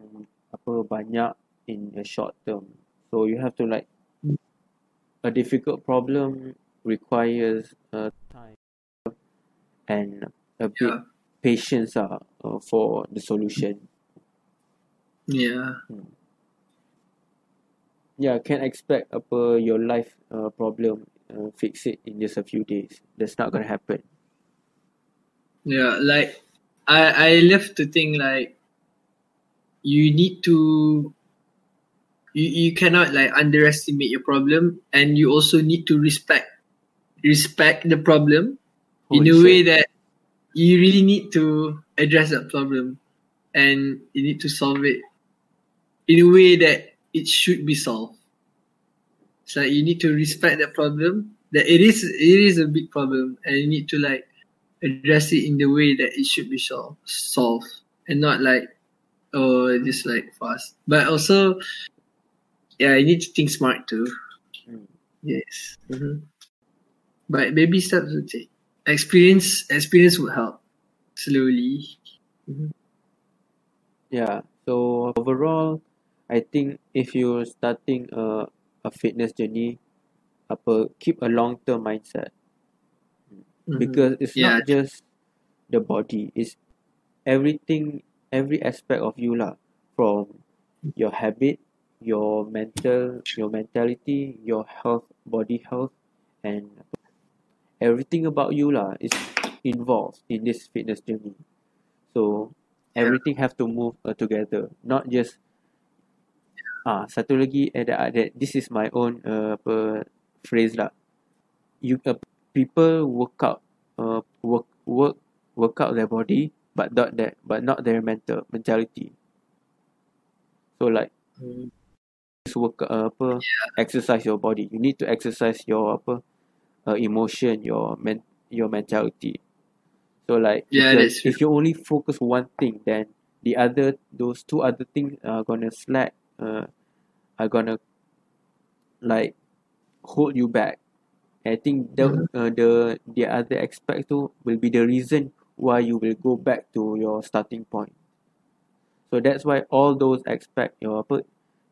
apa banyak in a short term so you have to like a difficult problem requires uh, time and a bit Yeah. patience ah uh, for the solution Yeah. yeah can't expect apa your life uh, problem uh, fix it in just a few days that's not gonna happen Yeah. Like, I, I love to think like, you need to, you, you cannot like underestimate your problem and you also need to respect, respect the problem in a shit. way that you really need to address that problem and you need to solve it in a way that it should be solved. It's like you need to respect that problem that it is it is a big problem and you need to like address it in the way that it should be solved solved and not like oh just like fast. But also yeah, you need to think smart too. Mm. Yes. hmm But baby steps will take. Experience experience will help slowly. yeah so overall I think if you're starting a a fitness journey apa keep a long term mindset Mhm. because it's Yeah. not just the body it's everything every aspect of you lah from your habit your mental your mentality your health body health and everything about you lah is involved in this fitness journey. So everything have to move uh, together. Not just ah satu lagi eh, that, that this is my own uh, apa phrase lah. You uh, people work out uh, work work work out their body but not that but not their mental mentality. So like Mm. Work uh, apa exercise your body you need to exercise your apa uh, emotion your men your mentality so like Yeah, true. if you only focus one thing then the other those two other things are gonna slack uh, are gonna like hold you back I think the Mhm. uh, the the other aspect too will be the reason why you will go back to your starting point so that's why all those aspect your apa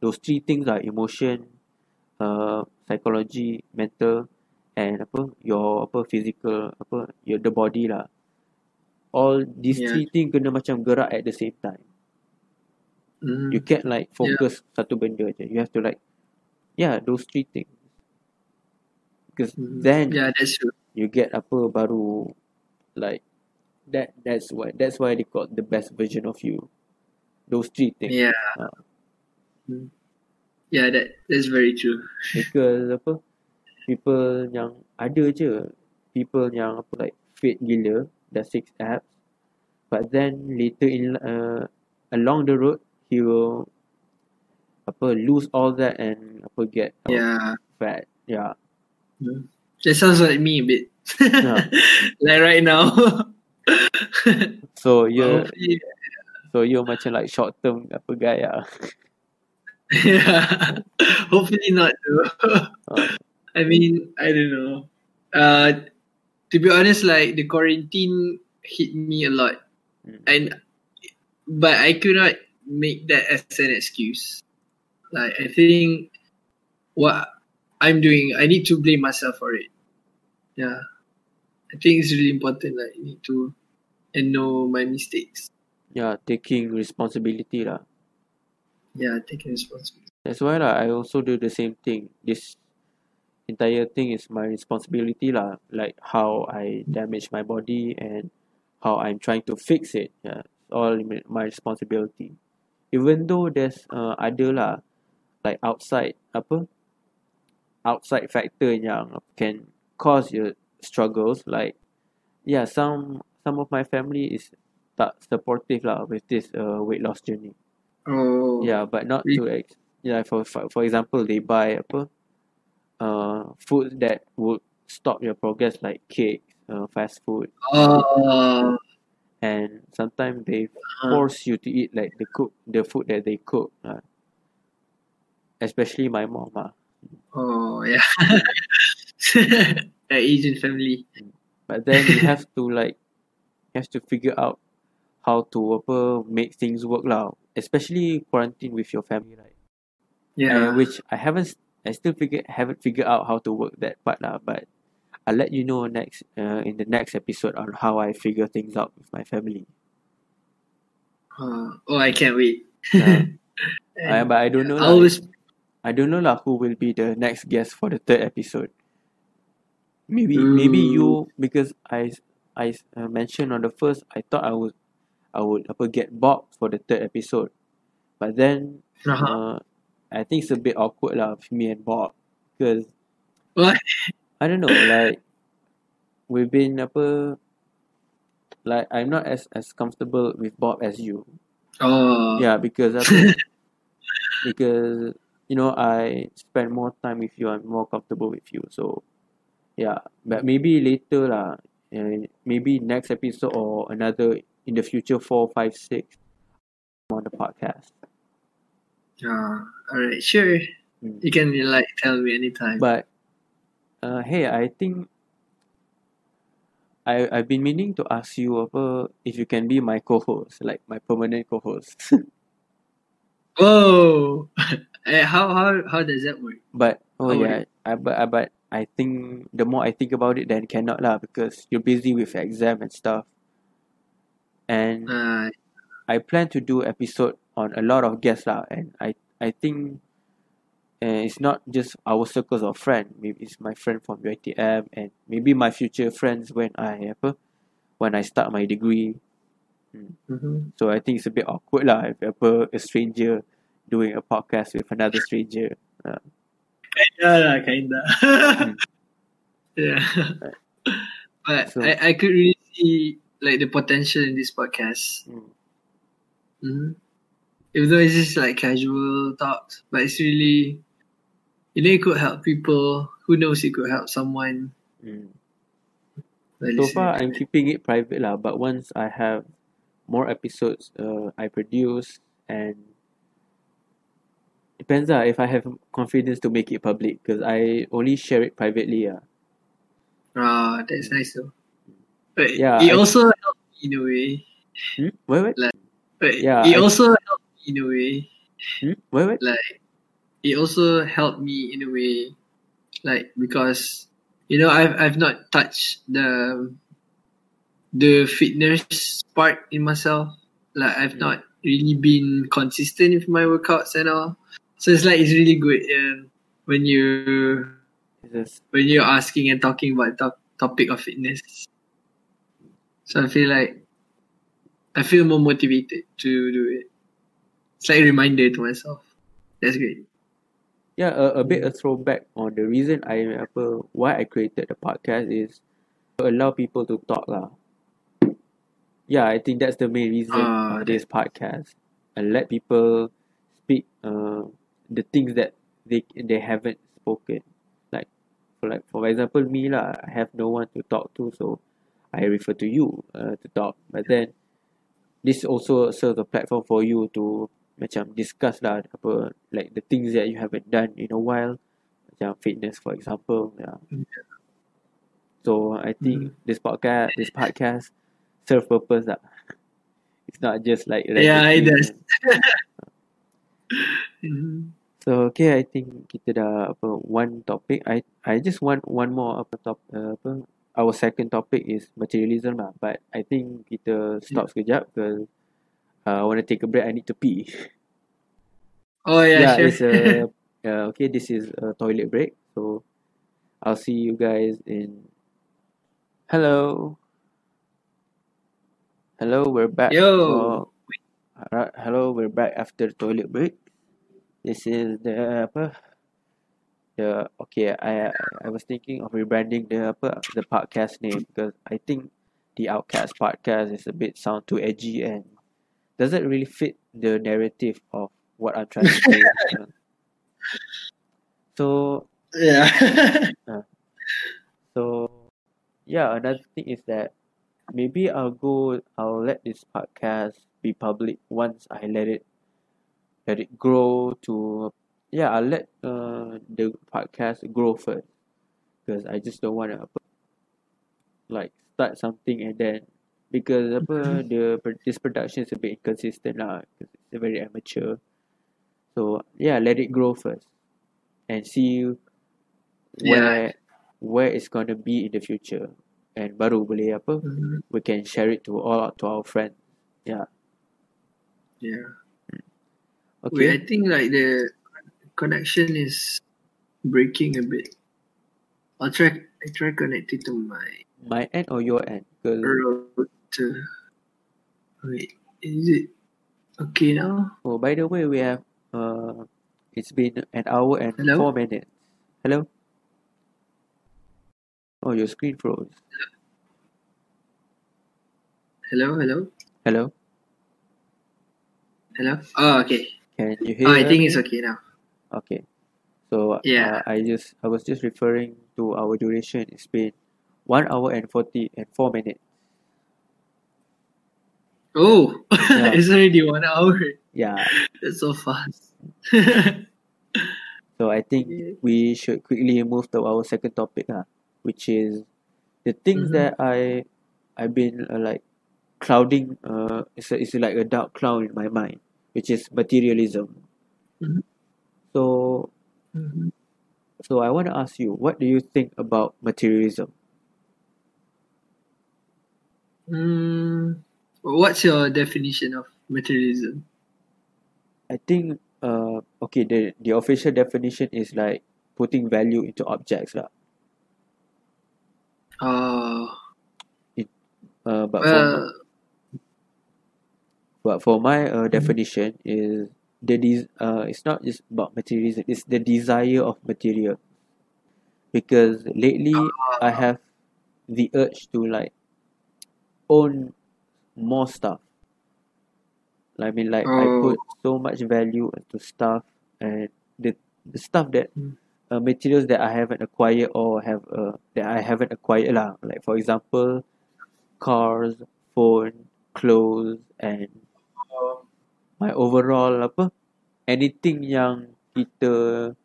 those three things are emotion uh, psychology mental and apa your apa physical apa your the body lah all these Yeah. three things kena macam gerak at the same time Mhm. you can't like focus satu benda je you have to like yeah those three things because Mhm. then Yeah, that's true. you get apa baru like that that's why that's why they call the best version of you those three things Yeah. Ah. Yeah, that that's very true. because apa people yang ada je people yang apa like fit gila dah six abs but then later in uh, along the road he will apa lose all that and apa get uh, Yeah. fat yeah Mm. That sounds like me a bit. Yeah. like right now. so yeah Hopefully- So you're macam like short term apa guy ah. yeah. Hopefully not though. I mean, I don't know. Uh, to be honest, like the quarantine hit me a lot, Mm. and but I could not make that as an excuse. Like I think what I'm doing, I need to blame myself for it. Yeah, I think it's really important. Like I need to and know my mistakes. yeah, taking responsibility lah. Yeah, taking responsibility. That's why lah, I also do the same thing. This entire thing is my responsibility lah. Like how I damage my body and how I'm trying to fix it. Yeah, all my responsibility. Even though there's uh, other lah, like outside apa, outside factor yang can cause your struggles. Like yeah, some some of my family is tak supportive lah with this uh, weight loss journey. Oh, Yeah, but not to ex- yeah for, for for example they buy apa uh food that would stop your progress like cake, uh, fast food Oh, and sometimes they uh, force you to eat like the cook the food that they cook. Uh, especially my mom ah. oh yeah. the Asian family. But then you have to like you have to figure out how to apa make things work lah. Especially quarantine with your family, right? Yeah. uh, which I haven't I still figure haven't figured out how to work that part lah but I'll let you know next uh, in the next episode on how I figure things out with my family Uh, oh, I can't wait. Yeah. I, but I don't know I always I don't know lah who will be the next guest for the third episode maybe maybe you because I, uh, mentioned on the first I thought I would I would apa get Bob for the third episode but then uh-huh. uh, I think it's a bit awkward lah with me and Bob because what? I don't know, like we've been apa like I'm not as as comfortable with Bob as you. Oh, Yeah, because apa, because you know I spend more time with you. I'm more comfortable with you. So yeah, but maybe later lah. Maybe next episode or another in the future four, five, six on the podcast. Uh, all right, sure. Mm. You can like tell me anytime. But uh, hey, I think I I've been meaning to ask you apa if you can be my co-host, like my permanent co-host. Whoa! Eh, how how how does that work? but oh How yeah, I but I, but I think the more I think about it, then cannot lah because you're busy with exam and stuff. And Uh, I plan to do episode on a lot of guests lah, and I I think uh, it's not just our circles of friend. Maybe it's my friend from UiTM and maybe my future friends when I apa when I start my degree. mhm. So I think it's a bit awkward lah if apa a stranger doing a podcast with another stranger. Uh, Yeah, lah, kinda. Hmm. yeah. but So- I, I could really see like the potential in this podcast. mm, hmm Even though it's just like casual talks, but it's really, you know, it could help people. Who knows? It could help someone. mm. So far, I'm keeping it private lah. But once I have more episodes, uh, I produce and depends lah if I have confidence to make it public because I only share it privately ah. Ah, that's nice though. But Yeah, it I- also helped me in a way. Hmm? Wait, wait. But Yeah, it I- also helped me in a way. Hmm? Wait, wait. Like it also helped me in a way, like because you know I've I've not touched the the fitness part in myself. Like I've Mm. not really been consistent with my workouts and all. So it's like it's really good um, when you when you're asking and talking about top, topic of fitness. So I feel like I feel more motivated to do it. It's like a reminder to myself. That's great. yeah, a, a bit a throwback on the reason I apa why I created the podcast is to allow people to talk lah. Yeah, I think that's the main reason of this podcast and let people speak uh the things that they they haven't spoken. Like for like for example me lah, I have no one to talk to, so I refer to you uh, to talk. But then this also serves a platform for you to macam discuss lah apa like the things that you haven't done in a while macam fitness for example yeah. so I think this podcast this podcast serve purpose lah it's not just like Yeah, it does. Mhm. So okay, I think kita dah apa one topic. I I just want one more apa top uh, apa our second topic is materialism lah. But I think kita stop sekejap because uh, I want to take a break. I need to pee. Oh yeah, sure. it's a uh, okay. This is a toilet break. So I'll see you guys in. Hello. Hello, we're back. Yo. for- Alright, hello, we're back after toilet break. This is the apa? The okay, I I was thinking of rebranding the apa the podcast name because I think the Outcast podcast is a bit sound too edgy and doesn't really fit the narrative of what I'm trying to know. So yeah. Uh, so yeah, another thing is that maybe I'll go I'll let this podcast be public once I let it let it grow to yeah, I'll let uh the podcast grow first because I just don't want to like start something and then because apa the this production is a bit inconsistent lah because it's very amateur. So yeah let it grow first and see where where it's gonna be in the future. And baru boleh apa Mhm. we can share it to all to our friends. Yeah. Yeah. Wait, I think like the connection is breaking a bit. I'll try. I try connecting to my my end or your end router. Wait, is it okay now? oh by the way we have uh it's been an hour and Hello? four minutes hello oh your screen froze Hello, hello, hello hello. Oh, okay. can you hear Oh, I think it's okay now. Okay so Yeah. uh, I just I was just referring to our duration it's been one hour and 40 and four minutes Oh, Yeah. it's already one hour. yeah That's so fast. So I think Yeah. we should quickly move to our second topic, uh, which is the things Mhm. that I I've been uh, like clouding. Uh, it's a, it's like a dark cloud in my mind, which is materialism. Mhm. So Mhm. so I want to ask you, what do you think about materialism? Mm, what's your definition of materialism? I think uh okay the the official definition is like putting value into objects lah. Uh, Uh, but for well, But for my uh, definition is the des- uh, it's not just about materialism, it's the desire of material. Because lately I have the urge to like own more stuff. I mean like I Oh. put so much value into stuff and the the stuff that Mm. uh, materials that I haven't acquired or have uh, that I haven't acquired lah. Like for example, cars, phone, clothes and my overall apa anything yang kita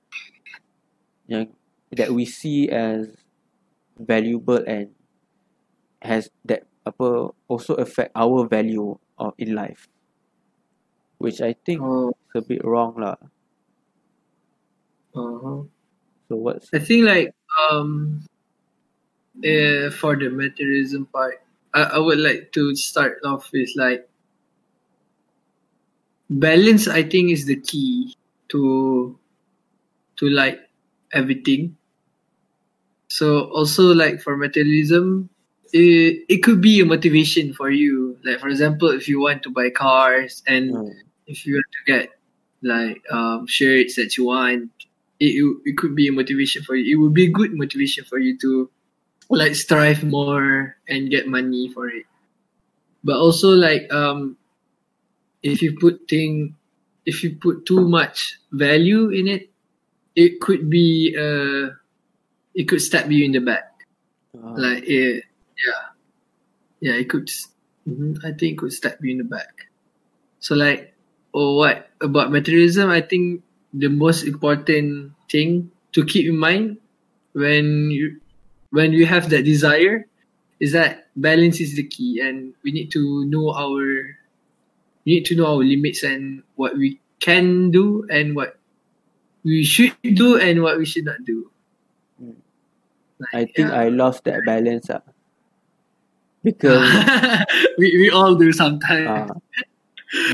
yang that we see as valuable and has that apa also affect our value of in life. Which I think oh, is a bit wrong lah. Uh-huh. so what's I think like um, uh, for the materialism part, I, I would like to start off with like balance. I think is the key to to like everything. So also like for materialism, it, it could be a motivation for you. Like for example, if you want to buy cars and Hmm. if you want to get like um, shirts that you want, it, it it could be a motivation for you. It would be a good motivation for you to like strive more and get money for it. But also like um, if you put thing, if you put too much value in it, it could be uh, it could stab you in the back. uh, Like it, yeah, yeah, it could hmm I think could stab you in the back. So like, oh, what about materialism? I think the most important thing to keep in mind when you when you have that desire is that balance is the key, and we need to know our we need to know our limits and what we can do and what we should do and what we should not do. Mm. Like, I think yeah. I lost that balance ah. Because we we all do sometimes. uh,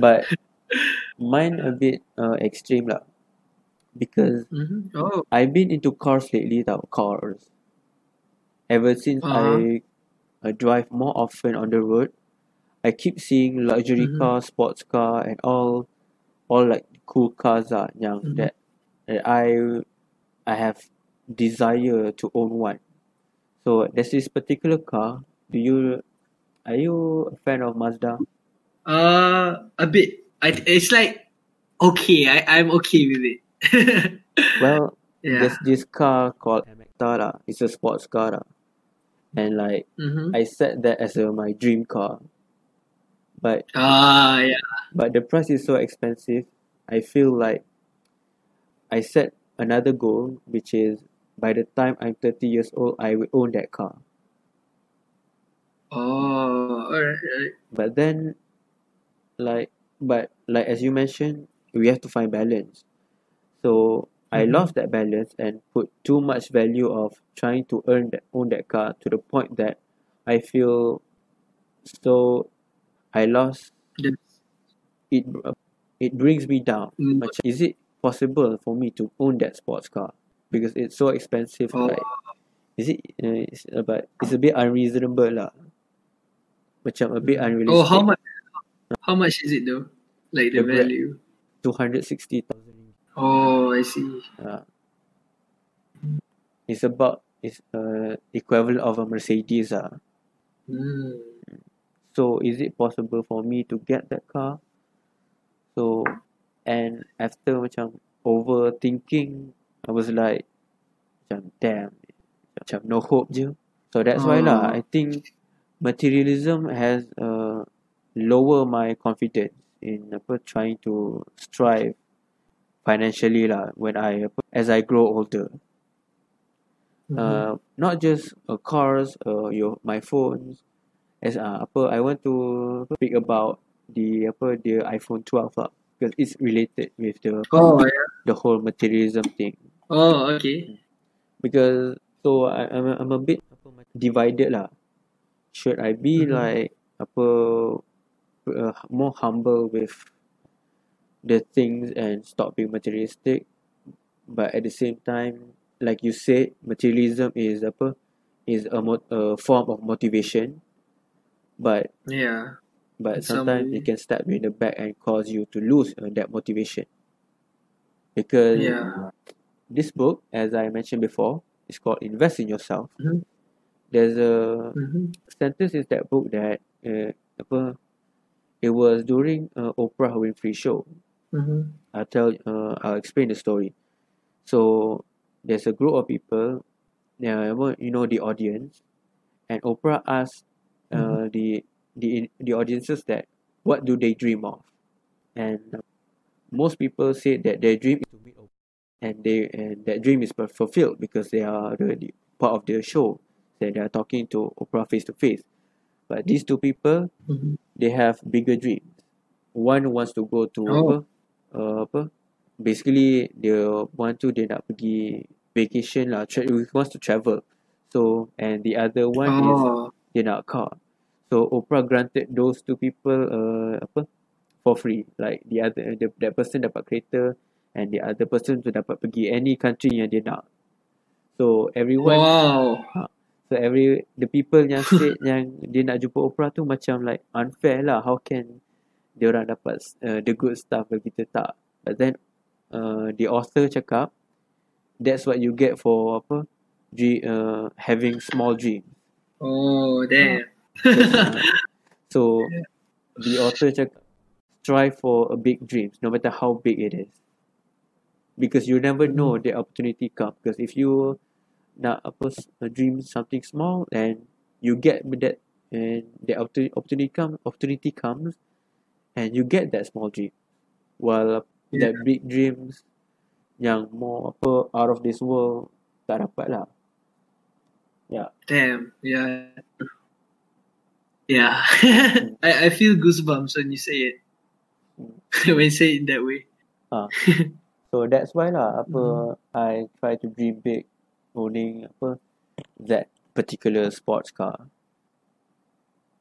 but mine a bit uh, extreme lah. Because Mhm. Oh, I've been into cars lately tau, cars. Ever since Uh-huh. I uh, drive more often on the road, I keep seeing luxury Mhm. car, sports car, and all, all like cool cars ah, yang Mhm. that, that I, I have desire to own one. So there's this particular car. Do you, are you a fan of Mazda? uh, a bit. I it's like okay. I I'm okay with it. Well, yeah. there's this car called Amecta lah. It's a sports car lah. And like Mm-hmm. I set that as a, my dream car. But Ah, yeah. but the price is so expensive. I feel like I set another goal, which is by the time I'm 30 years old, I will own that car. Oh, alright. alright. But then, like, but like as you mentioned, we have to find balance. So I Mhm. lost that balance and put too much value of trying to earn that own that car to the point that I feel so I lost it. It brings me down. Mm. Macam, is it possible for me to own that sports car because it's so expensive? Oh, Like, is it? Uh, it's, uh, but it's a bit unreasonable lah. Macam a bit unrealistic. oh, how much? How much is it though? Like the The value. Two hundred sixty thousand. Oh, I see. Uh, it's about it's uh equivalent of a Mercedes ah. Hmm. So is it possible for me to get that car? So and after macam overthinking, I was like, macam damn, macam no hope je. So that's why lah. Oh. I think materialism has uh lower my confidence in apa trying to strive financially lah when I as I grow older. Mhm. uh, not just uh, cars, uh, your my phones. As uh, apa, I want to speak about the apa the iPhone 12 lah because it's related with the Oh, yeah. the whole materialism thing. Oh, okay. Because so I, I'm a- I'm a bit divided lah. Should I be Mhm. like apa uh, more humble with the things and stop being materialistic, but at the same time, like you said, materialism is apa is a, mo- a form of motivation, but Yeah. but In some sometimes it can stab you in the back and cause you to lose uh, that motivation. Because Yeah. this book, as I mentioned before, is called Invest in Yourself. Mhm. There's a Mm-hmm. sentence in that book that uh, it was during uh, Oprah Winfrey show. Mm-hmm. I'll tell uh, I'll explain the story. So there's a group of people, well, you know the audience, and Oprah asked uh, the the the audiences that what do they dream of, and most people say that their dream is to meet and they and that dream is fulfilled because they are the, part of the show that they are talking to Oprah face to face. But these two people Mm-hmm. they have bigger dreams. One wants to go to Oh. uh, apa, basically dia want to dia nak pergi vacation lah, tra- wants to travel. So and the other one is Oh. Dia nak car. So Oprah granted those two people uh, apa for free. Like the other the, that person dapat kereta and the other person tu dapat pergi any country yang dia nak. So everyone Wow. So every the people yang said yang dia nak jumpa Oprah tu macam like unfair lah. How can dia orang dapat uh, the good stuff but kita tak. But then uh, the author cakap that's what you get for apa dream, uh, having small dreams. Oh, damn. Uh, so the author cakap strive for a big dreams no matter how big it is. Because you never know the opportunity come. Because if you nak apa uh, dream something small and you get that and the opportunity come opportunity comes and you get that small dream while that big dreams yang more apa out of this world tak dapat lah yeah Damn. Yeah. Yeah. I, I feel goosebumps when you say it. when you say it that way. Ah. so that's why lah apa hmm. I try to dream big owning apa that particular sports car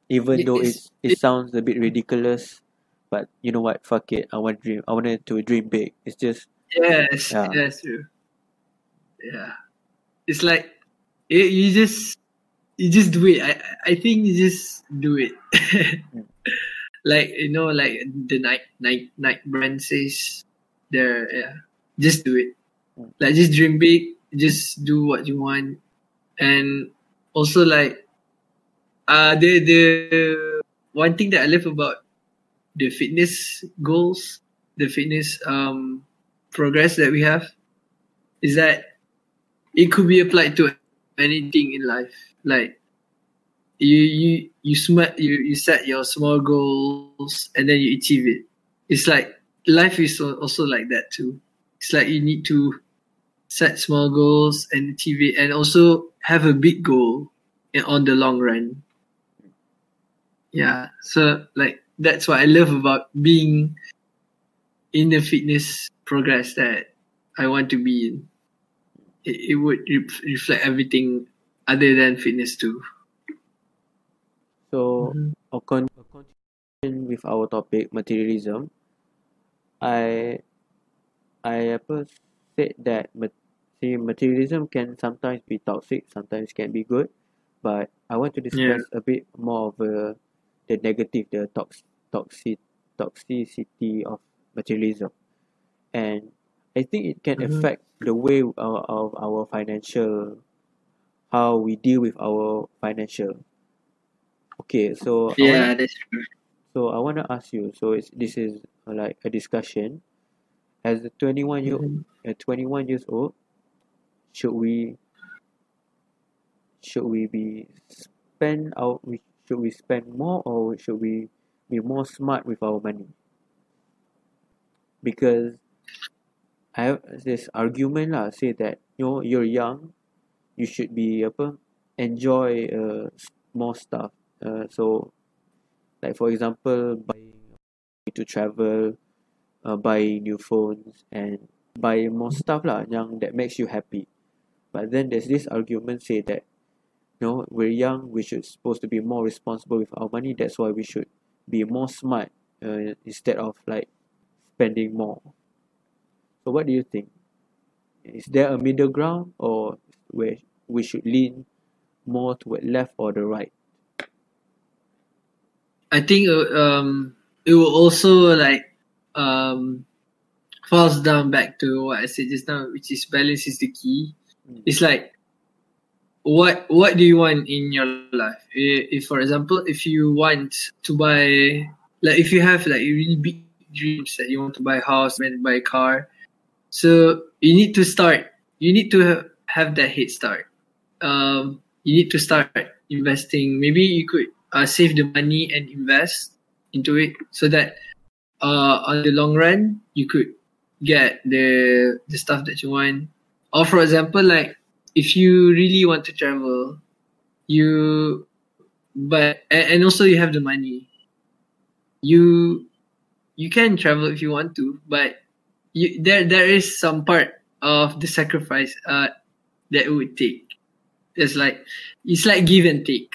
even It though is- it it sounds a bit ridiculous but you know what fuck it I want dream I wanted to dream big it's just Yes, Yeah. that's true. Yeah, it's like you, you just you just do it. I I think you just do it. like you know, like the Nike Nike Nike brand says, there. Yeah, just do it. Mm. Like just dream big. Just do what you want, and also like, uh, the the one thing that I love about the fitness goals, the fitness um progress that we have is that it could be applied to anything in life. Like you you you smart you, you set your small goals and then you achieve it. It's like life is also like that too. It's like you need to set small goals and achieve it and also have a big goal on the long run. Yeah. So like that's what I love about being in the fitness progress that I want to be in. It, it would re- reflect everything other than fitness too. so Mhm. a con- a continuation with our topic materialism I I apa said that ma- see materialism can sometimes be toxic sometimes can be good but I want to discuss a bit more of uh, the negative the tox- toxic toxicity of materialism and I think it can Mhm. affect the way of, of our financial how we deal with our financial okay so I wanna- Yeah, that's true. so I want to ask you. So it's this is uh, like a discussion. As a 21 year at 21 years old, should we should we be spend out? We should we spend more or should we be more smart with our money? Because I have this argument lah say that you know you're young, you should be apa enjoy uh, more stuff. Uh, so like for example buying to travel uh, buying new phones and buy more stuff lah yang that makes you happy but then there's this argument say that you know we're young we should supposed to be more responsible with our money that's why we should be more smart uh, instead of like spending more so what do you think is there a middle ground or where we should lean more toward left or the right I think uh, um it will also like um falls down back to what I said just now, which is balance is the key. Mm. It's like what what do you want in your life? If, for example, if you want to buy like if you have like really big dreams that you want to buy a house, to buy a car, so you need to start. You need to have, that head start. Um, you need to start investing. Maybe you could uh, save the money and invest into it so that uh, on the long run you could get the the stuff that you want. Or for example, like if you really want to travel, you but and also you have the money. You you can travel if you want to, but you, there there is some part of the sacrifice uh, that it would take. It's like it's like give and take.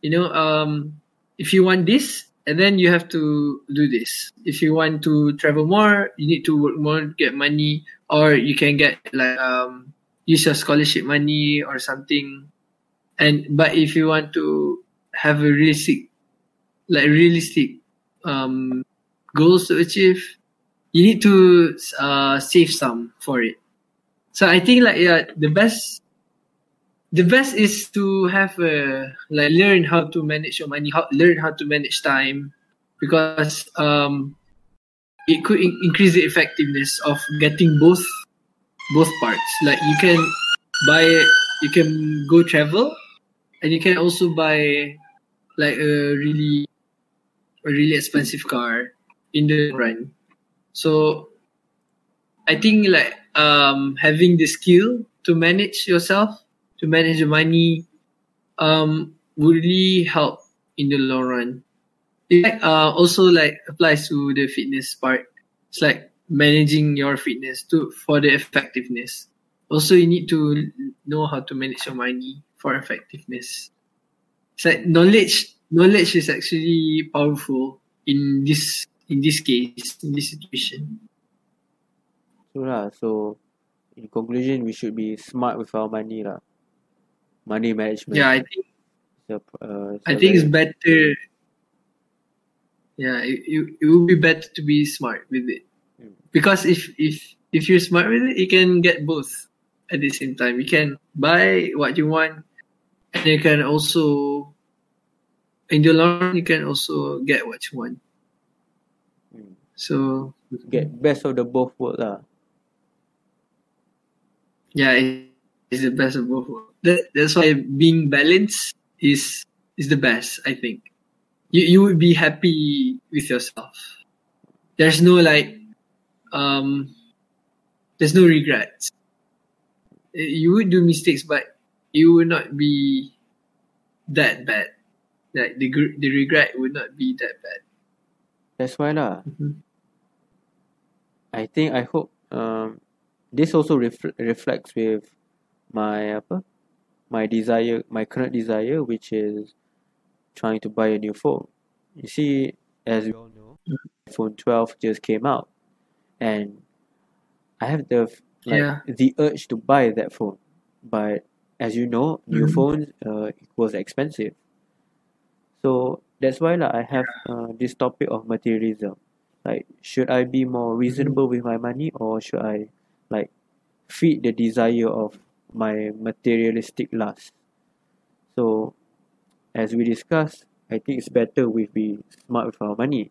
You know, um, if you want this, and then you have to do this. If you want to travel more, you need to work more, get money, or you can get like um, use your scholarship money or something. And but if you want to have a realistic, like realistic um, goals to achieve, you need to uh, save some for it. So I think like yeah, the best the best is to have a like learn how to manage your money, how learn how to manage time, because um, it could in- increase the effectiveness of getting both both parts. Like you can buy, you can go travel, and you can also buy like a really a really expensive car in the run. So I think like um having the skill to manage yourself, to manage your money, um would really help in the long run. It like, uh also like applies to the fitness part. It's like managing your fitness to for the effectiveness. Also you need to know how to manage your money for effectiveness. It's like knowledge knowledge is actually powerful in this in this case, in this situation. So lah, so in conclusion, we should be smart with our money lah. Money management. Yeah, I think a- uh, is I think it's better. Yeah, it, it, it would be better to be smart with it Mm. because if if if you're smart with it, you can get both at the same time. You can buy what you want, and you can also, in the long run, you can also get what you want. So get best of the both world lah. yeah, it's the best of both worlds. That, that's why being balanced is is the best. I think you you would be happy with yourself. There's no like, um, there's no regrets. You would do mistakes, but you would not be that bad. Like the the regret would not be that bad. That's why lah. Mhm. I think I hope um this also refl- reflects with my apa my desire my current desire which is trying to buy a new phone. You see, as we all know, iPhone 12 just came out, and I have the like Yeah. the urge to buy that phone, but as you know, new Mhm. phones uh equals expensive. So that's why lah I have uh, this topic of materialism. Like, should I be more reasonable with my money or should I like feed the desire of my materialistic lust? So, as we discussed, I think it's better we be smart with our money.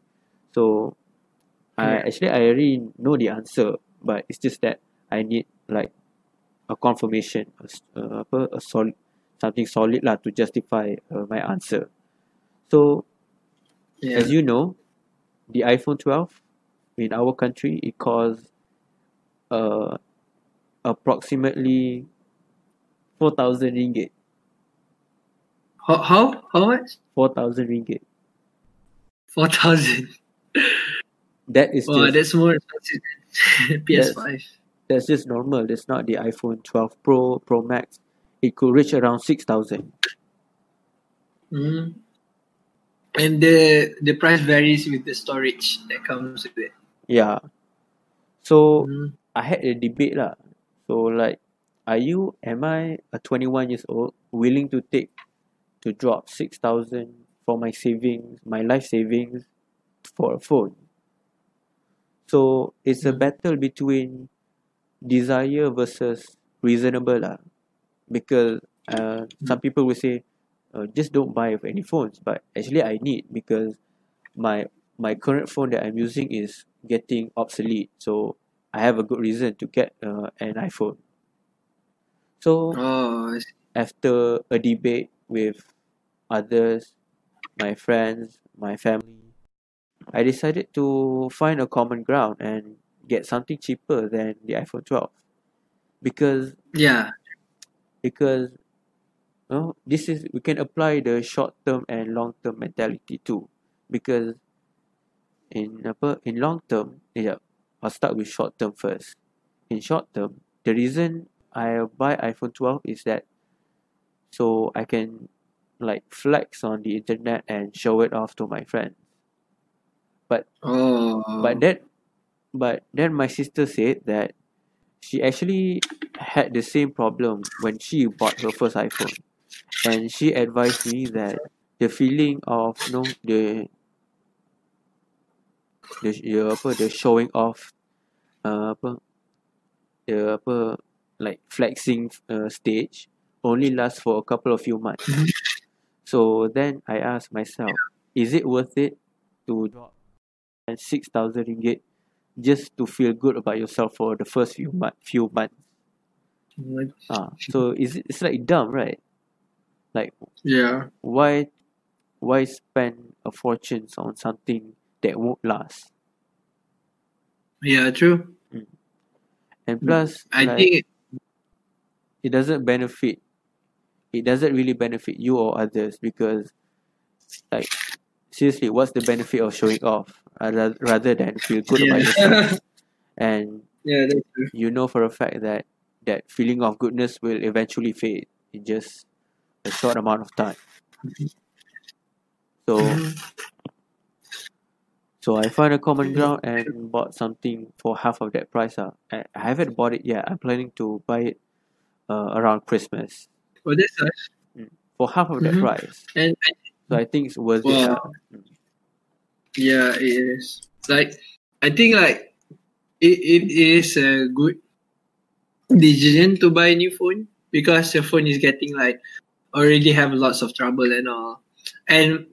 So, I actually I already know the answer, but it's just that I need like a confirmation, a, uh, a solid something solid lah to justify uh, my answer. So, Yeah. as you know, the iPhone 12 in our country it costs uh approximately 4000 ringgit. How how how much? 4000 ringgit. Four thousand. That is Wow, just that's more expensive than PS5. that's just normal. That's not the iPhone 12 Pro Pro Max. It could reach around 6000. Mm. And the the price varies with the storage that comes with it. Yeah. So Mm. I had a debate lah. So like, are you, am I a 21 years old willing to take, to drop 6,000 for my savings, my life savings for a phone? So it's a Mm. battle between desire versus reasonable lah. Because uh, some people will say, uh, just don't buy any phones. But actually I need because my my current phone that I'm using is getting obsolete. So I have a good reason to get uh, an iPhone. So Oh, after a debate with others, my friends, my family, I decided to find a common ground and get something cheaper than the iPhone 12 because yeah. because you know, this is we can apply the short term and long term mentality too. Because in apa in long term yeah I'll start with short term first. In short term the reason I buy iPhone 12 is that so I can like flex on the internet and show it off to my friends. Oh. but then but then my sister said that she actually had the same problem when she bought her first iPhone and she advised me that the feeling of you know the the, the apa the showing off uh, apa the apa like flexing uh, stage only lasts for a couple of few months. Mhm. so then I asked myself is it worth it to drop six thousand ringgit just to feel good about yourself for the first few month few months? Ah so is it it's like dumb right like Yeah. why why spend a fortune on something that won't last? Yeah, true. And Mm. plus, I like, think it doesn't benefit. It doesn't really benefit you or others because, like, seriously, what's the benefit of showing off rather, rather than feel good about yourself? And yeah, that's true. you know for a fact that that feeling of goodness will eventually fade it just a short amount of time. So, so I found a common ground and bought something for half of that price. Uh. I haven't bought it yet. I'm planning to buy it uh, around Christmas Well, that's nice. for half of that Mhm. price. And I, So I think it's worth it. Uh. Yeah, it is. Like, I think like it, it is a good decision to buy a new phone because your phone is getting like already have lots of trouble and all. And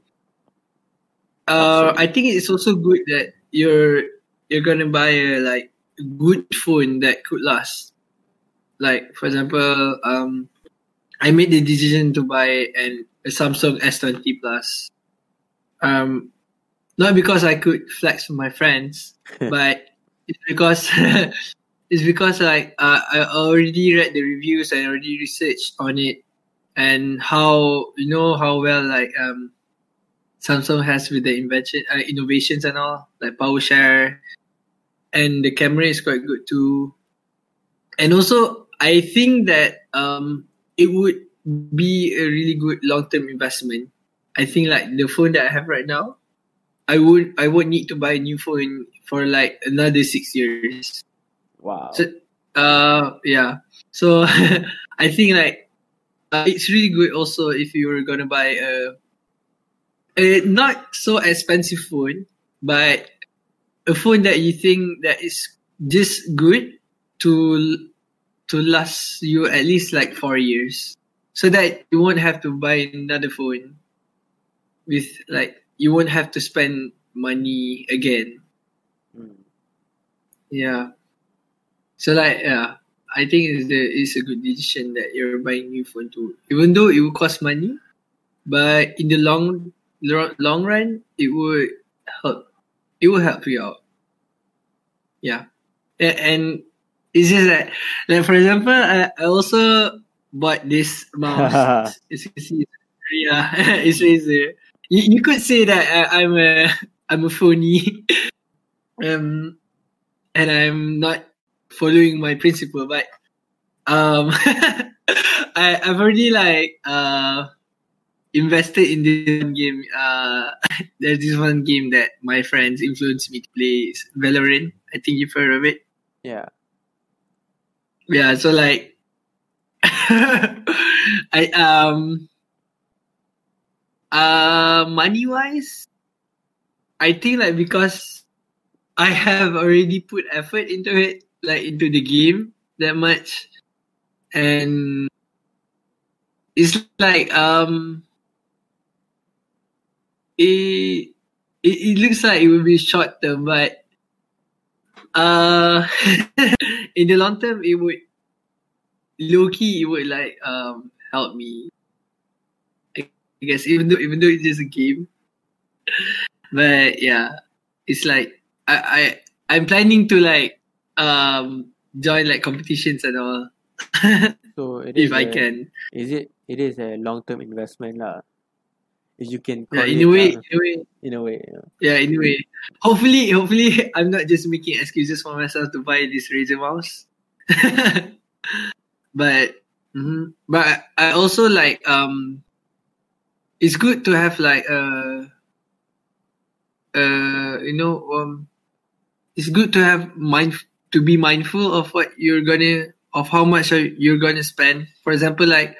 uh, I think it's also good that you're you're gonna buy a like good phone that could last. Like for example, um, I made the decision to buy an a Samsung S20 Plus. Um, not because I could flex with my friends, but it's because it's because like uh, I already read the reviews and already researched on it and how you know how well like um Samsung has with the invention uh, innovations and all like power share and the camera is quite good too and also I think that um it would be a really good long term investment I think like the phone that I have right now I would I would need to buy a new phone for like another six years Wow. so, uh, yeah. So I think like uh, it's really good also if you're gonna buy a, a not so expensive phone, but a phone that you think that is just good to to last you at least like four years, so that you won't have to buy another phone with like you won't have to spend money again. Mm. Yeah. So like yeah, I think it's the it's a good decision that you're buying new phone too. Even though it will cost money, but in the long lo- long run, it would help. It will help you out. Yeah, and it's just that, like for example, I, I also bought this mouse. Can see, yeah, it's there. You, you could say that I, I'm a I'm a phony, um, and I'm not following my principle, but um, I I've already like uh invested in this one game. Uh, there's this one game that my friends influenced me to play. It's Valorant. I think you've heard of it. Yeah. Yeah, so like I um uh money wise I think like because I have already put effort into it, like into the game that much. And it's like um it it, it looks like it will be short term but uh in the long term it would low key it would like um help me. I guess even though even though it's just a game. But yeah. It's like I I I'm planning to like um join like competitions and all So if I a- can Is it? It is a long term investment lah. If you can yeah in it a way lah. in a way in a way. Yeah. yeah in a way hopefully hopefully I'm not just making excuses for myself to buy this Razer mouse but mhm. but I also like um it's good to have like uh uh you know um it's good to have mind to be mindful of what you're gonna of how much you're gonna spend. For example like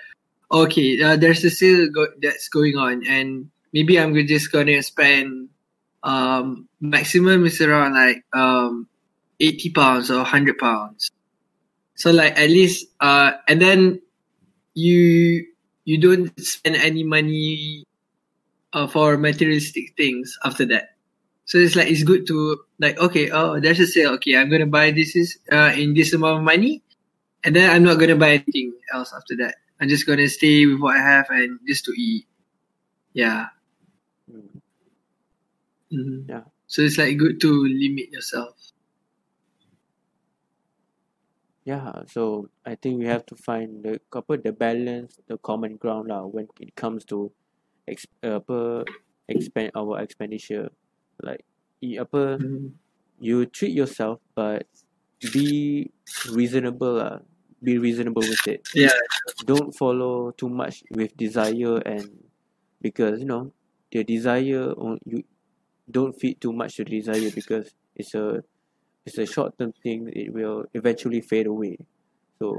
okay uh, there's a sale go- that's going on and maybe i'm just gonna spend um maximum is around like um 80 pounds or 100 pounds. So like at least uh and then you you don't spend any money uh, for materialistic things after that so it's like it's good to like okay oh there's a sale okay i'm gonna buy this is uh in this amount of money and then i'm not gonna buy anything else after that i'm just gonna stay with what i have and just to eat yeah Mm. Mhm. Yeah. So it's like good to limit yourself. Yeah, so I think we have to find the couple the balance, the common ground lah when it comes to ex, apa expand our expenditure. Like i- apa Mhm. you treat yourself but be reasonable lah. Be reasonable with it. Yeah. Don't follow too much with desire and because you know the desire on- you don't feed too much to the desire because it's a it's a short term thing it will eventually fade away so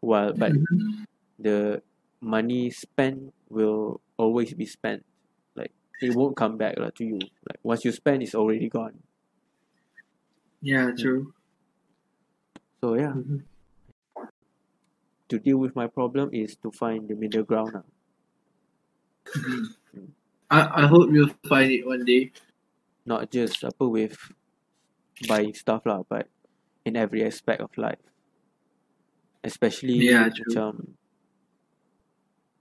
while but Mhm. the money spent will always be spent it won't come back lah to you like once you spend it's already gone Yeah, true. so yeah Mhm. to deal with my problem is to find the middle ground lah. I, I hope you'll find it one day. not just apa with buying stuff lah but in every aspect of life especially Yeah, true. macam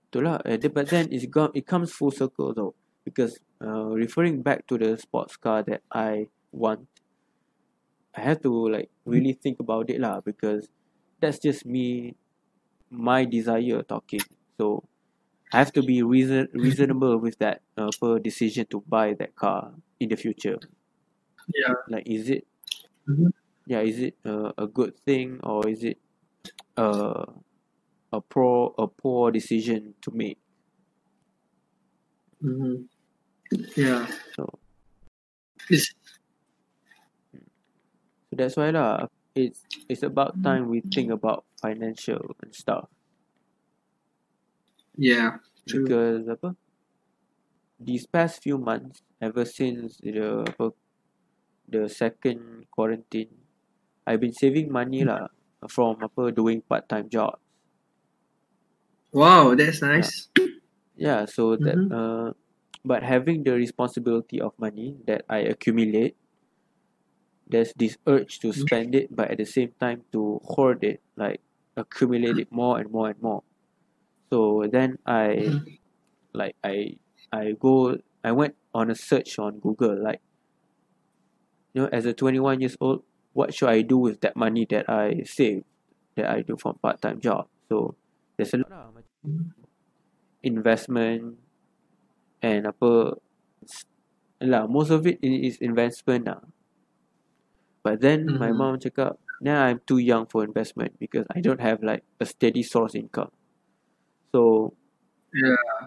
itulah uh, but then it's gone it comes full circle though because uh, referring back to the sports car that I want I have to like really think about it lah because that's just me my desire talking. So I have to be reason reasonable with that uh, per decision to buy that car in the future. Yeah. like is it Mhm. yeah is it uh, a good thing or is it uh, a pro a poor decision to make hmm Yeah. so It's, that's why lah it's it's about time we think about financial and stuff yeah. True. because apa these past few months ever since the apa the second quarantine I've been saving money lah from apa doing part time jobs Wow, that's nice. Yeah, so that Mhm. uh, but having the responsibility of money that I accumulate, there's this urge to Mhm. spend it, but at the same time to hoard it, like accumulate it more and more and more. So then I, Mhm. like I, I go, I went on a search on Google, like, you know, as a 21 years old, what should I do with that money that I save, that I do from part time job? So there's a lot Mhm. Investment and apa lah most of it is investment lah but then my Mhm. mom cakap nah I'm too young for investment because I don't have like a steady source income so Yeah.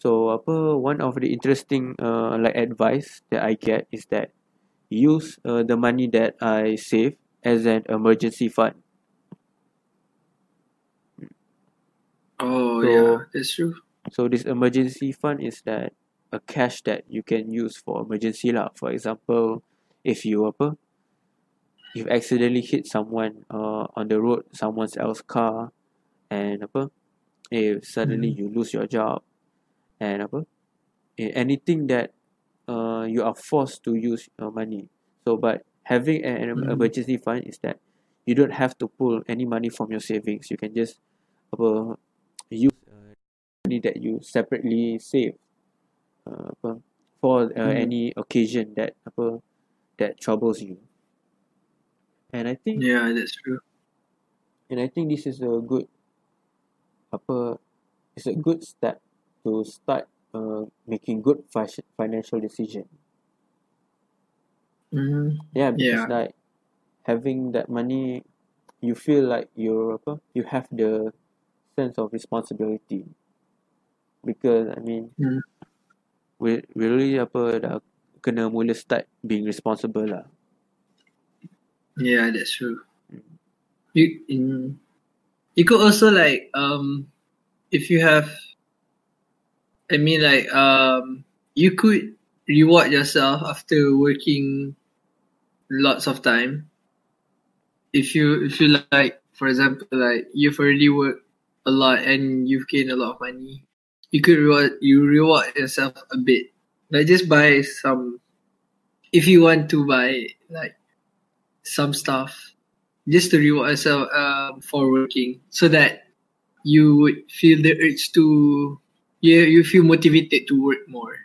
so apa one of the interesting uh, like advice that I get is that use uh, the money that I save as an emergency fund Oh, So- yeah. That's true. So this emergency fund is that a cash that you can use for emergency lah. For example, if you apa, if accidentally hit someone uh on the road, someone else's car, and apa, if suddenly you lose your job, and apa, anything that uh you are forced to use your money. So but having an Mhm. emergency fund is that you don't have to pull any money from your savings. You can just apa use uh, money that you separately save uh, apa, for uh, Mhm. any occasion that apa that troubles you. And I think Yeah, that's true. and I think this is a good apa it's a good step to start uh, making good fi- financial decision. hmm Yeah, because Yeah. like having that money, you feel like you're apa, you have the sense of responsibility. Because I mean, Mm. we we really apa dah kena mula start being responsible lah. Yeah, that's true. Mm. You in you could also like um if you have I mean like um you could reward yourself after working lots of time. If you if you like for example like you've already worked a lot and you've gained a lot of money, you could reward you reward yourself a bit. Like just buy some if you want to buy like some stuff just to reward yourself um, for working so that you would feel the urge to yeah you feel motivated to work more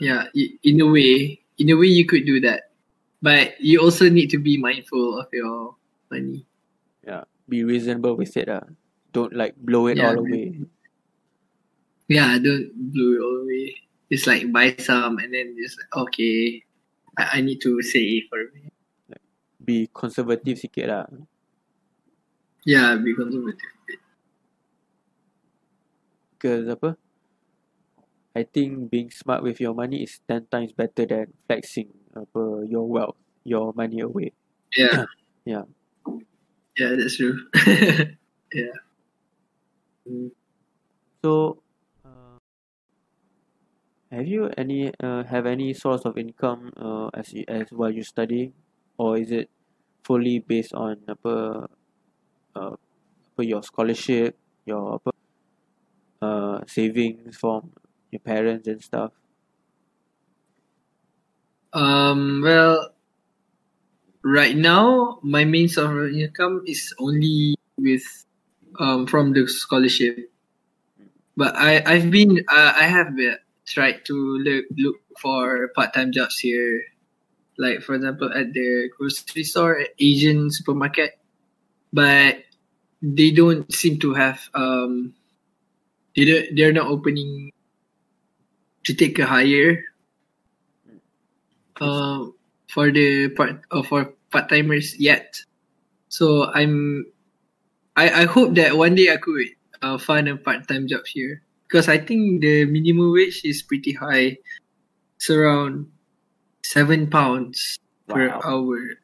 yeah, i- in a way, in a way you could do that, but you also need to be mindful of your money. Yeah. Be reasonable with it. Uh. Don't like blow it Yeah, all away. Yeah, don't blow it all away. Just like buy some and then just okay, I, I need to save for me. Be conservative sikit lah. Yeah, be conservative. Because apa? I think being smart with your money is ten times better than flexing apa your wealth, your money away. Yeah. Yeah. Yeah, that's true. yeah. So, uh, have you any uh, have any source of income uh, as as while you study, or is it fully based on apa uh, your scholarship, your uh, savings from your parents and stuff? Um. Well, right now my main source of income is only with um from the scholarship. But I I've been uh, I have uh, tried to look look for part time jobs here, like for example at the grocery store, Asian supermarket, but they don't seem to have um they don't, they're not opening to take a hire um for the part uh, for part timers yet. So I'm I I hope that one day I could uh, find a part time job here because I think the minimum wage is pretty high. It's around seven pounds per hour.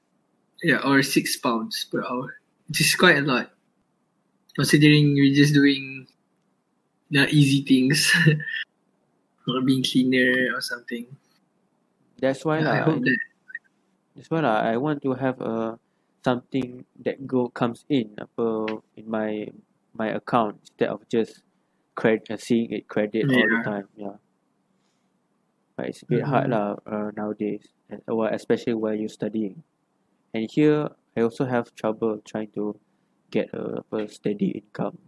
Yeah, or six pounds per hour. Which is quite a lot. Considering you're just doing the easy things. or being cleaner or something. That's why Yeah, I lah. hope that That's why. I want to have a something that go comes in apa in my my account instead of just credit uh, seeing it credit all the time. Yeah. But it's a bit hard Mhm. lah uh, nowadays, and, well, especially while you're studying. And here, I also have trouble trying to get a, a steady income.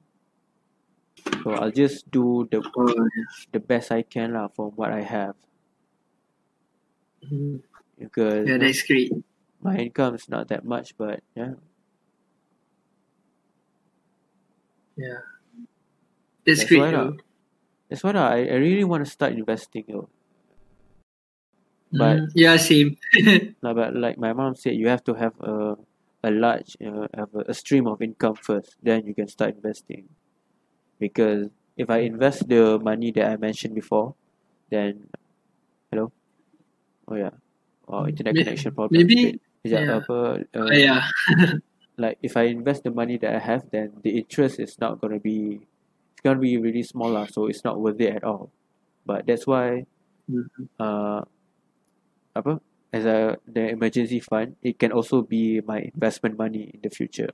So I'll just do the oh, yeah. the best I can lah from what I have Mhm. because yeah, that's great. My income is not that much, but yeah, Yeah. That's, That's great why that's why. I, I really want to start investing. Though. But Mhm. yeah, same. Like, but like my mom said, you have to have a a large uh, have a, a stream of income first, then you can start investing. Because if I invest the money that I mentioned before, then hello, oh yeah, oh internet connection problem. maybe- Yeah. apa, uh, yeah. like if I invest the money that I have, then the interest is not gonna be, it's gonna be really small lah, so it's not worth it at all. But that's why Mhm. uh, apa as a the emergency fund it can also be my investment money in the future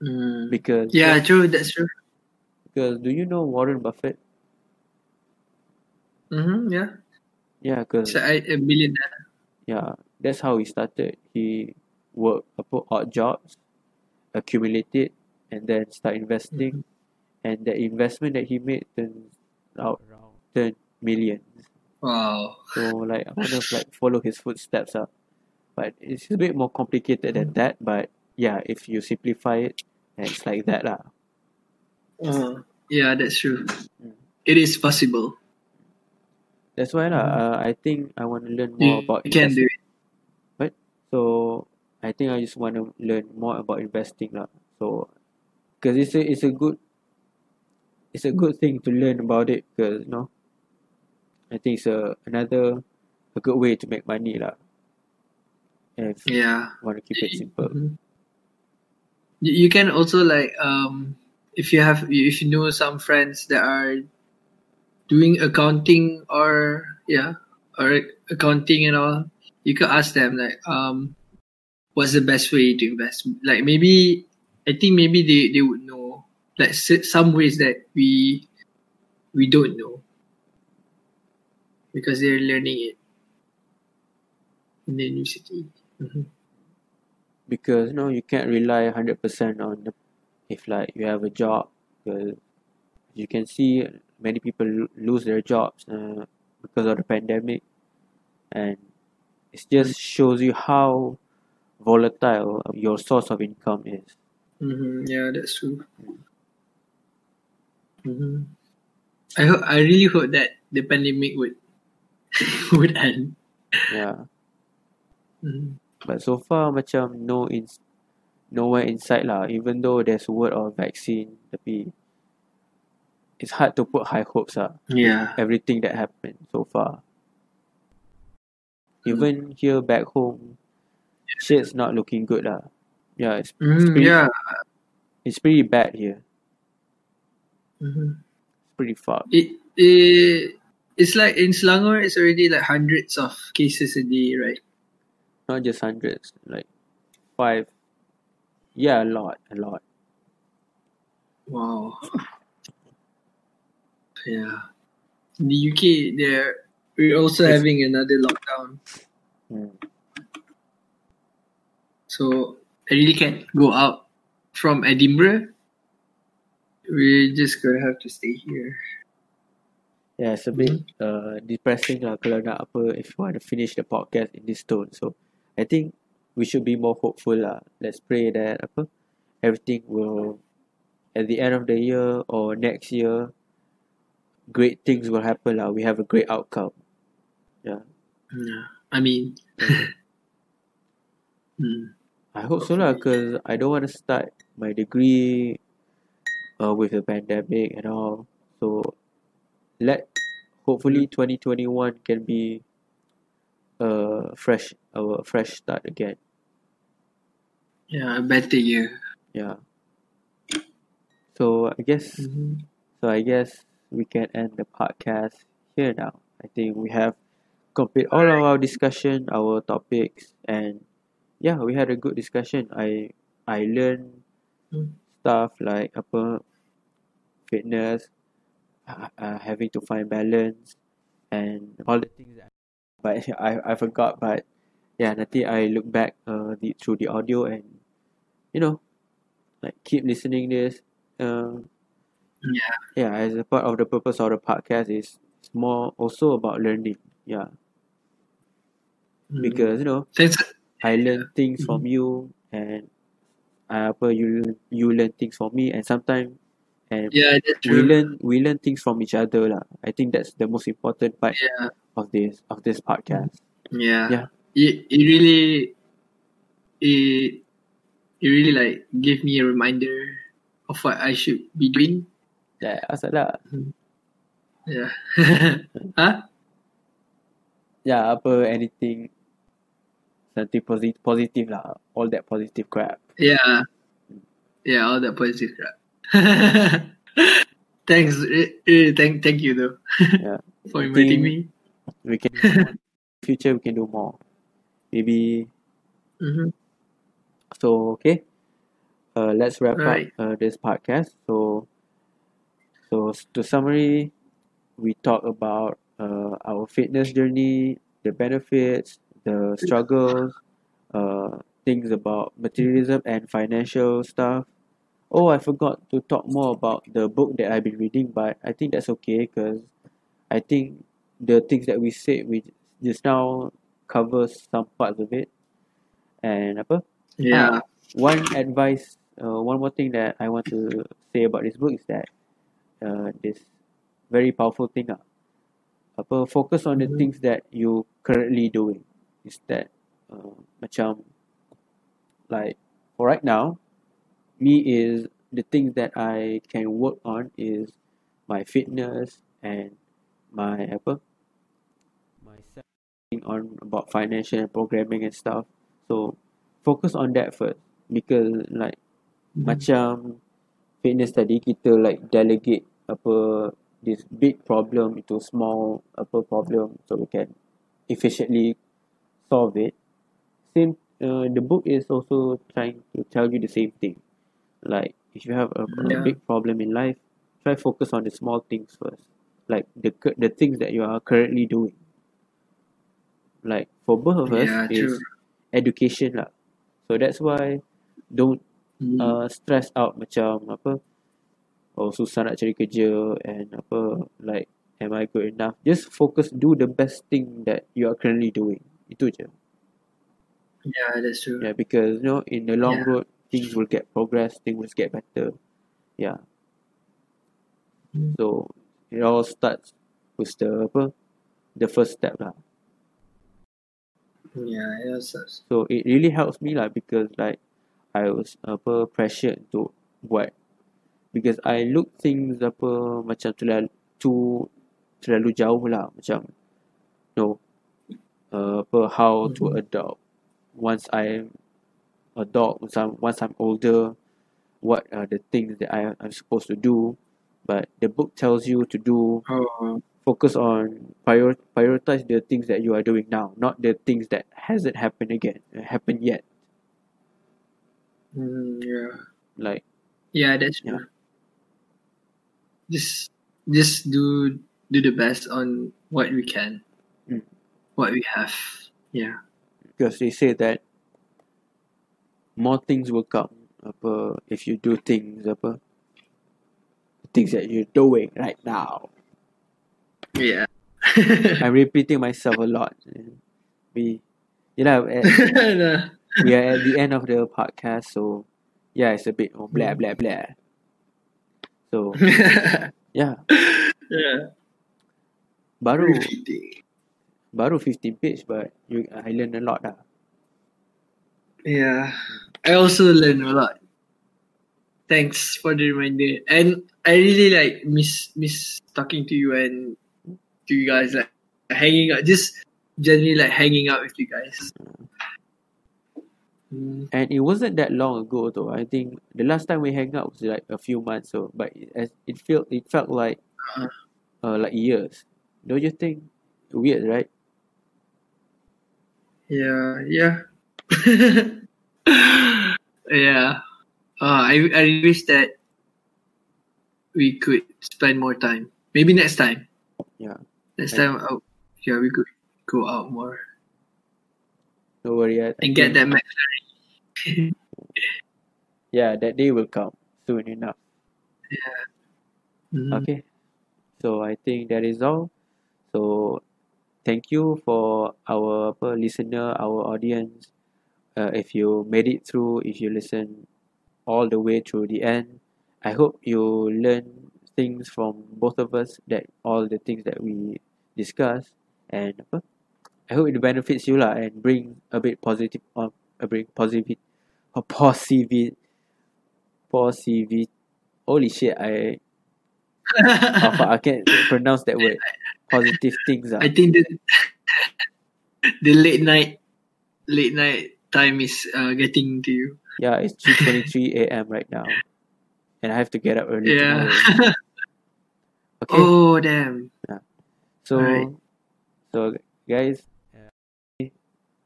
Mm. because Yeah, true. That's true. because do you know Warren Buffett Mm-hmm, yeah. yeah because So I, a billionaire. yeah that's how he started he worked apa odd jobs accumulated and then start investing and the investment that he made turned out around 10 millions Wow. So like I want to like follow his footsteps up. But it's a bit more complicated than that. But yeah, if you simplify it, it's like that lah. Uh, yeah, that's true. Mm. It is possible. That's why lah. Mhm. Uh, I think I want to learn You more about can do it. So I think I just want to learn more about investing lah. So because it's a it's a good it's a good thing to learn about it because you know I think it's a another a good way to make money lah. If Yeah. want to keep it simple. Mhm. You you can also like um if you have if you know some friends that are doing accounting or yeah or accounting and all, you could ask them like um what's the best way to invest? Like maybe I think maybe they, they would know like some ways that we we don't know because they're learning it in the university. Mhm. because you know you can't rely 100% on the if like you have a job because you can see many people lose their jobs uh, because of the pandemic and it just shows you how volatile your source of income is Mm-hmm. Yeah, that's true. Mm-hmm. I hope. I really hope that the pandemic would would end. yeah Mm-hmm. but so far macam no in nowhere inside lah even though there's word of vaccine tapi it's hard to put high hopes lah Yeah. everything that happened so far even here back home shit's not looking good lah yeah it's, Mm, pretty- yeah. it's pretty bad here Mm-hmm. it's pretty far It, it it's like in Selangor, it's already like hundreds of cases a day, right? not just hundreds like five yeah a lot a lot Wow. Yeah. In the UK, they're we're also Yes. having another lockdown, Hmm. so I really can't go out from Edinburgh. We're just gonna have to stay here. Yeah, it's a bit uh, depressing lah kalau nak apa if you want to finish the podcast in this tone. So I think we should be more hopeful lah. Let's pray that apa everything will at the end of the year or next year great things will happen lah. We have a great outcome. Yeah. Yeah. I mean, hmm. I hope so lah because I don't want to start my degree uh, with the pandemic and all. So let hopefully 2021 can be a fresh a fresh start again. yeah, a better year. Yeah. So I guess Mhm. so I guess we can end the podcast here now. I think we have complete all of our discussion, our topics, and yeah, we had a good discussion. I I learned Mm. stuff like apa fitness, uh, uh, having to find balance, and all the things that. But I I forgot. But yeah, nanti I look back uh the, through the audio and you know, like keep listening this. Uh, Yeah. yeah as a part of the purpose of the podcast is it's more also about learning yeah Mm. because you know Thanks. i learn things from you and uh, apa you you learn things from me and sometimes and Yeah, we learn we learn things from each other lah. i think that's the most important part Yeah. of this of this podcast Yeah. Yeah. It, it really it it really like gave me a reminder of what I should be doing. yeah asal lah Yeah. huh? Yeah apa anything something positive positive lah all that positive crap Yeah. Yeah, all that positive crap. Thanks. eh, eh, thank thank you though yeah for inviting me. we can future we can do more maybe hmm So okay, uh, let's wrap Alright. up uh, this podcast. So, so to summary, we talk about uh, our fitness journey, the benefits, the struggles, uh, things about materialism and financial stuff. Oh, I forgot to talk more about the book that I've been reading, but I think that's okay because I think the things that we said we just now covers some parts of it. And apa? Yeah. one advice uh, one more thing that I want to say about this book is that uh, this very powerful thing ah apa focus on the Mhm. things that you currently doing. Instead uh, macam like for right now me is the things that I can work on is my fitness and my apa? My self on about financial and programming and stuff. So focus on that first. Because like Mhm. macam fitness tadi kita like delegate apa this big problem into small apa problem so we can efficiently solve it. Same uh, the book is also trying to tell you the same thing. Like if you have a, a big problem in life try focus on the small things first. Like the the things that you are currently doing. Like for both of us Yeah, is true. education lah. So that's why don't Mm. uh, stress out macam apa oh susah nak cari kerja and apa like am I good enough just focus do the best thing that you are currently doing itu je Yeah, that's true. yeah because you know in the long Yeah. road things will get progress things will get better yeah Mm. so it all starts with the apa the first step lah Yeah, it was so it really helps me lah because like I was apa pressured to buat because I look things apa macam terlalu too terlalu jauh lah macam no uh, apa how to Mhm. adopt once I'm adult once I'm, once I'm older what are the things that I I'm supposed to do but the book tells you to do Oh, focus on prior, prioritize the things that you are doing now not the things that hasn't happened again uh, happened yet mm, yeah. like Yeah, that's Yeah. true. Just just do do the best on what we can. Mm. What we have. Yeah. because they say that more things will come apa if you do things apa things that you're doing right now Yeah. I'm repeating myself a lot we you know eh, Nah. we are at the end of the podcast so yeah it's a bit more blah blah blah so yeah yeah. baru baru 15 page but you I learned a lot lah Yeah. I also learned a lot. Thanks for the reminder. And I really like miss miss talking to you and to you guys like hanging out just generally like hanging out with you guys. Mm, and it wasn't that long ago though I think the last time we hang out was like a few months so but it, as it felt it felt like Uh. like years don't you think weird right yeah, yeah. yeah. Uh, I I wish that we could spend more time. Maybe next time. Yeah. Next time, oh, yeah, we could go out more don't worry I, I and get that McFlurry. yeah that day will come soon enough. Mhm. okay. So I think that is all. So thank you for our listener our audience. Uh, if you made it through if you listen all the way through the end I hope you learn things from both of us that all the things that we discuss and I hope it benefits you lah and bring a bit positive uh, bring positive a positive positive holy shit I oh, I can't pronounce that word positive things ah. I think the the late night late night time is uh, getting to you. yeah it's 3:23 a.m. right now and I have to get up early Yeah. tomorrow okay oh damn. yeah. so alright. so guys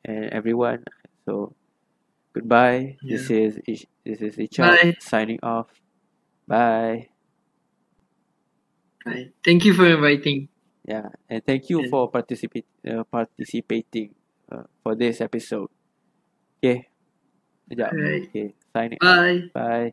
and everyone so goodbye this is Ish- this is Ichak Bye. signing off bye Right. Thank you for inviting. yeah and thank you Yeah. for participate uh, participating uh, for this episode okay Sekejap. Alright. okay signing off Bye. bye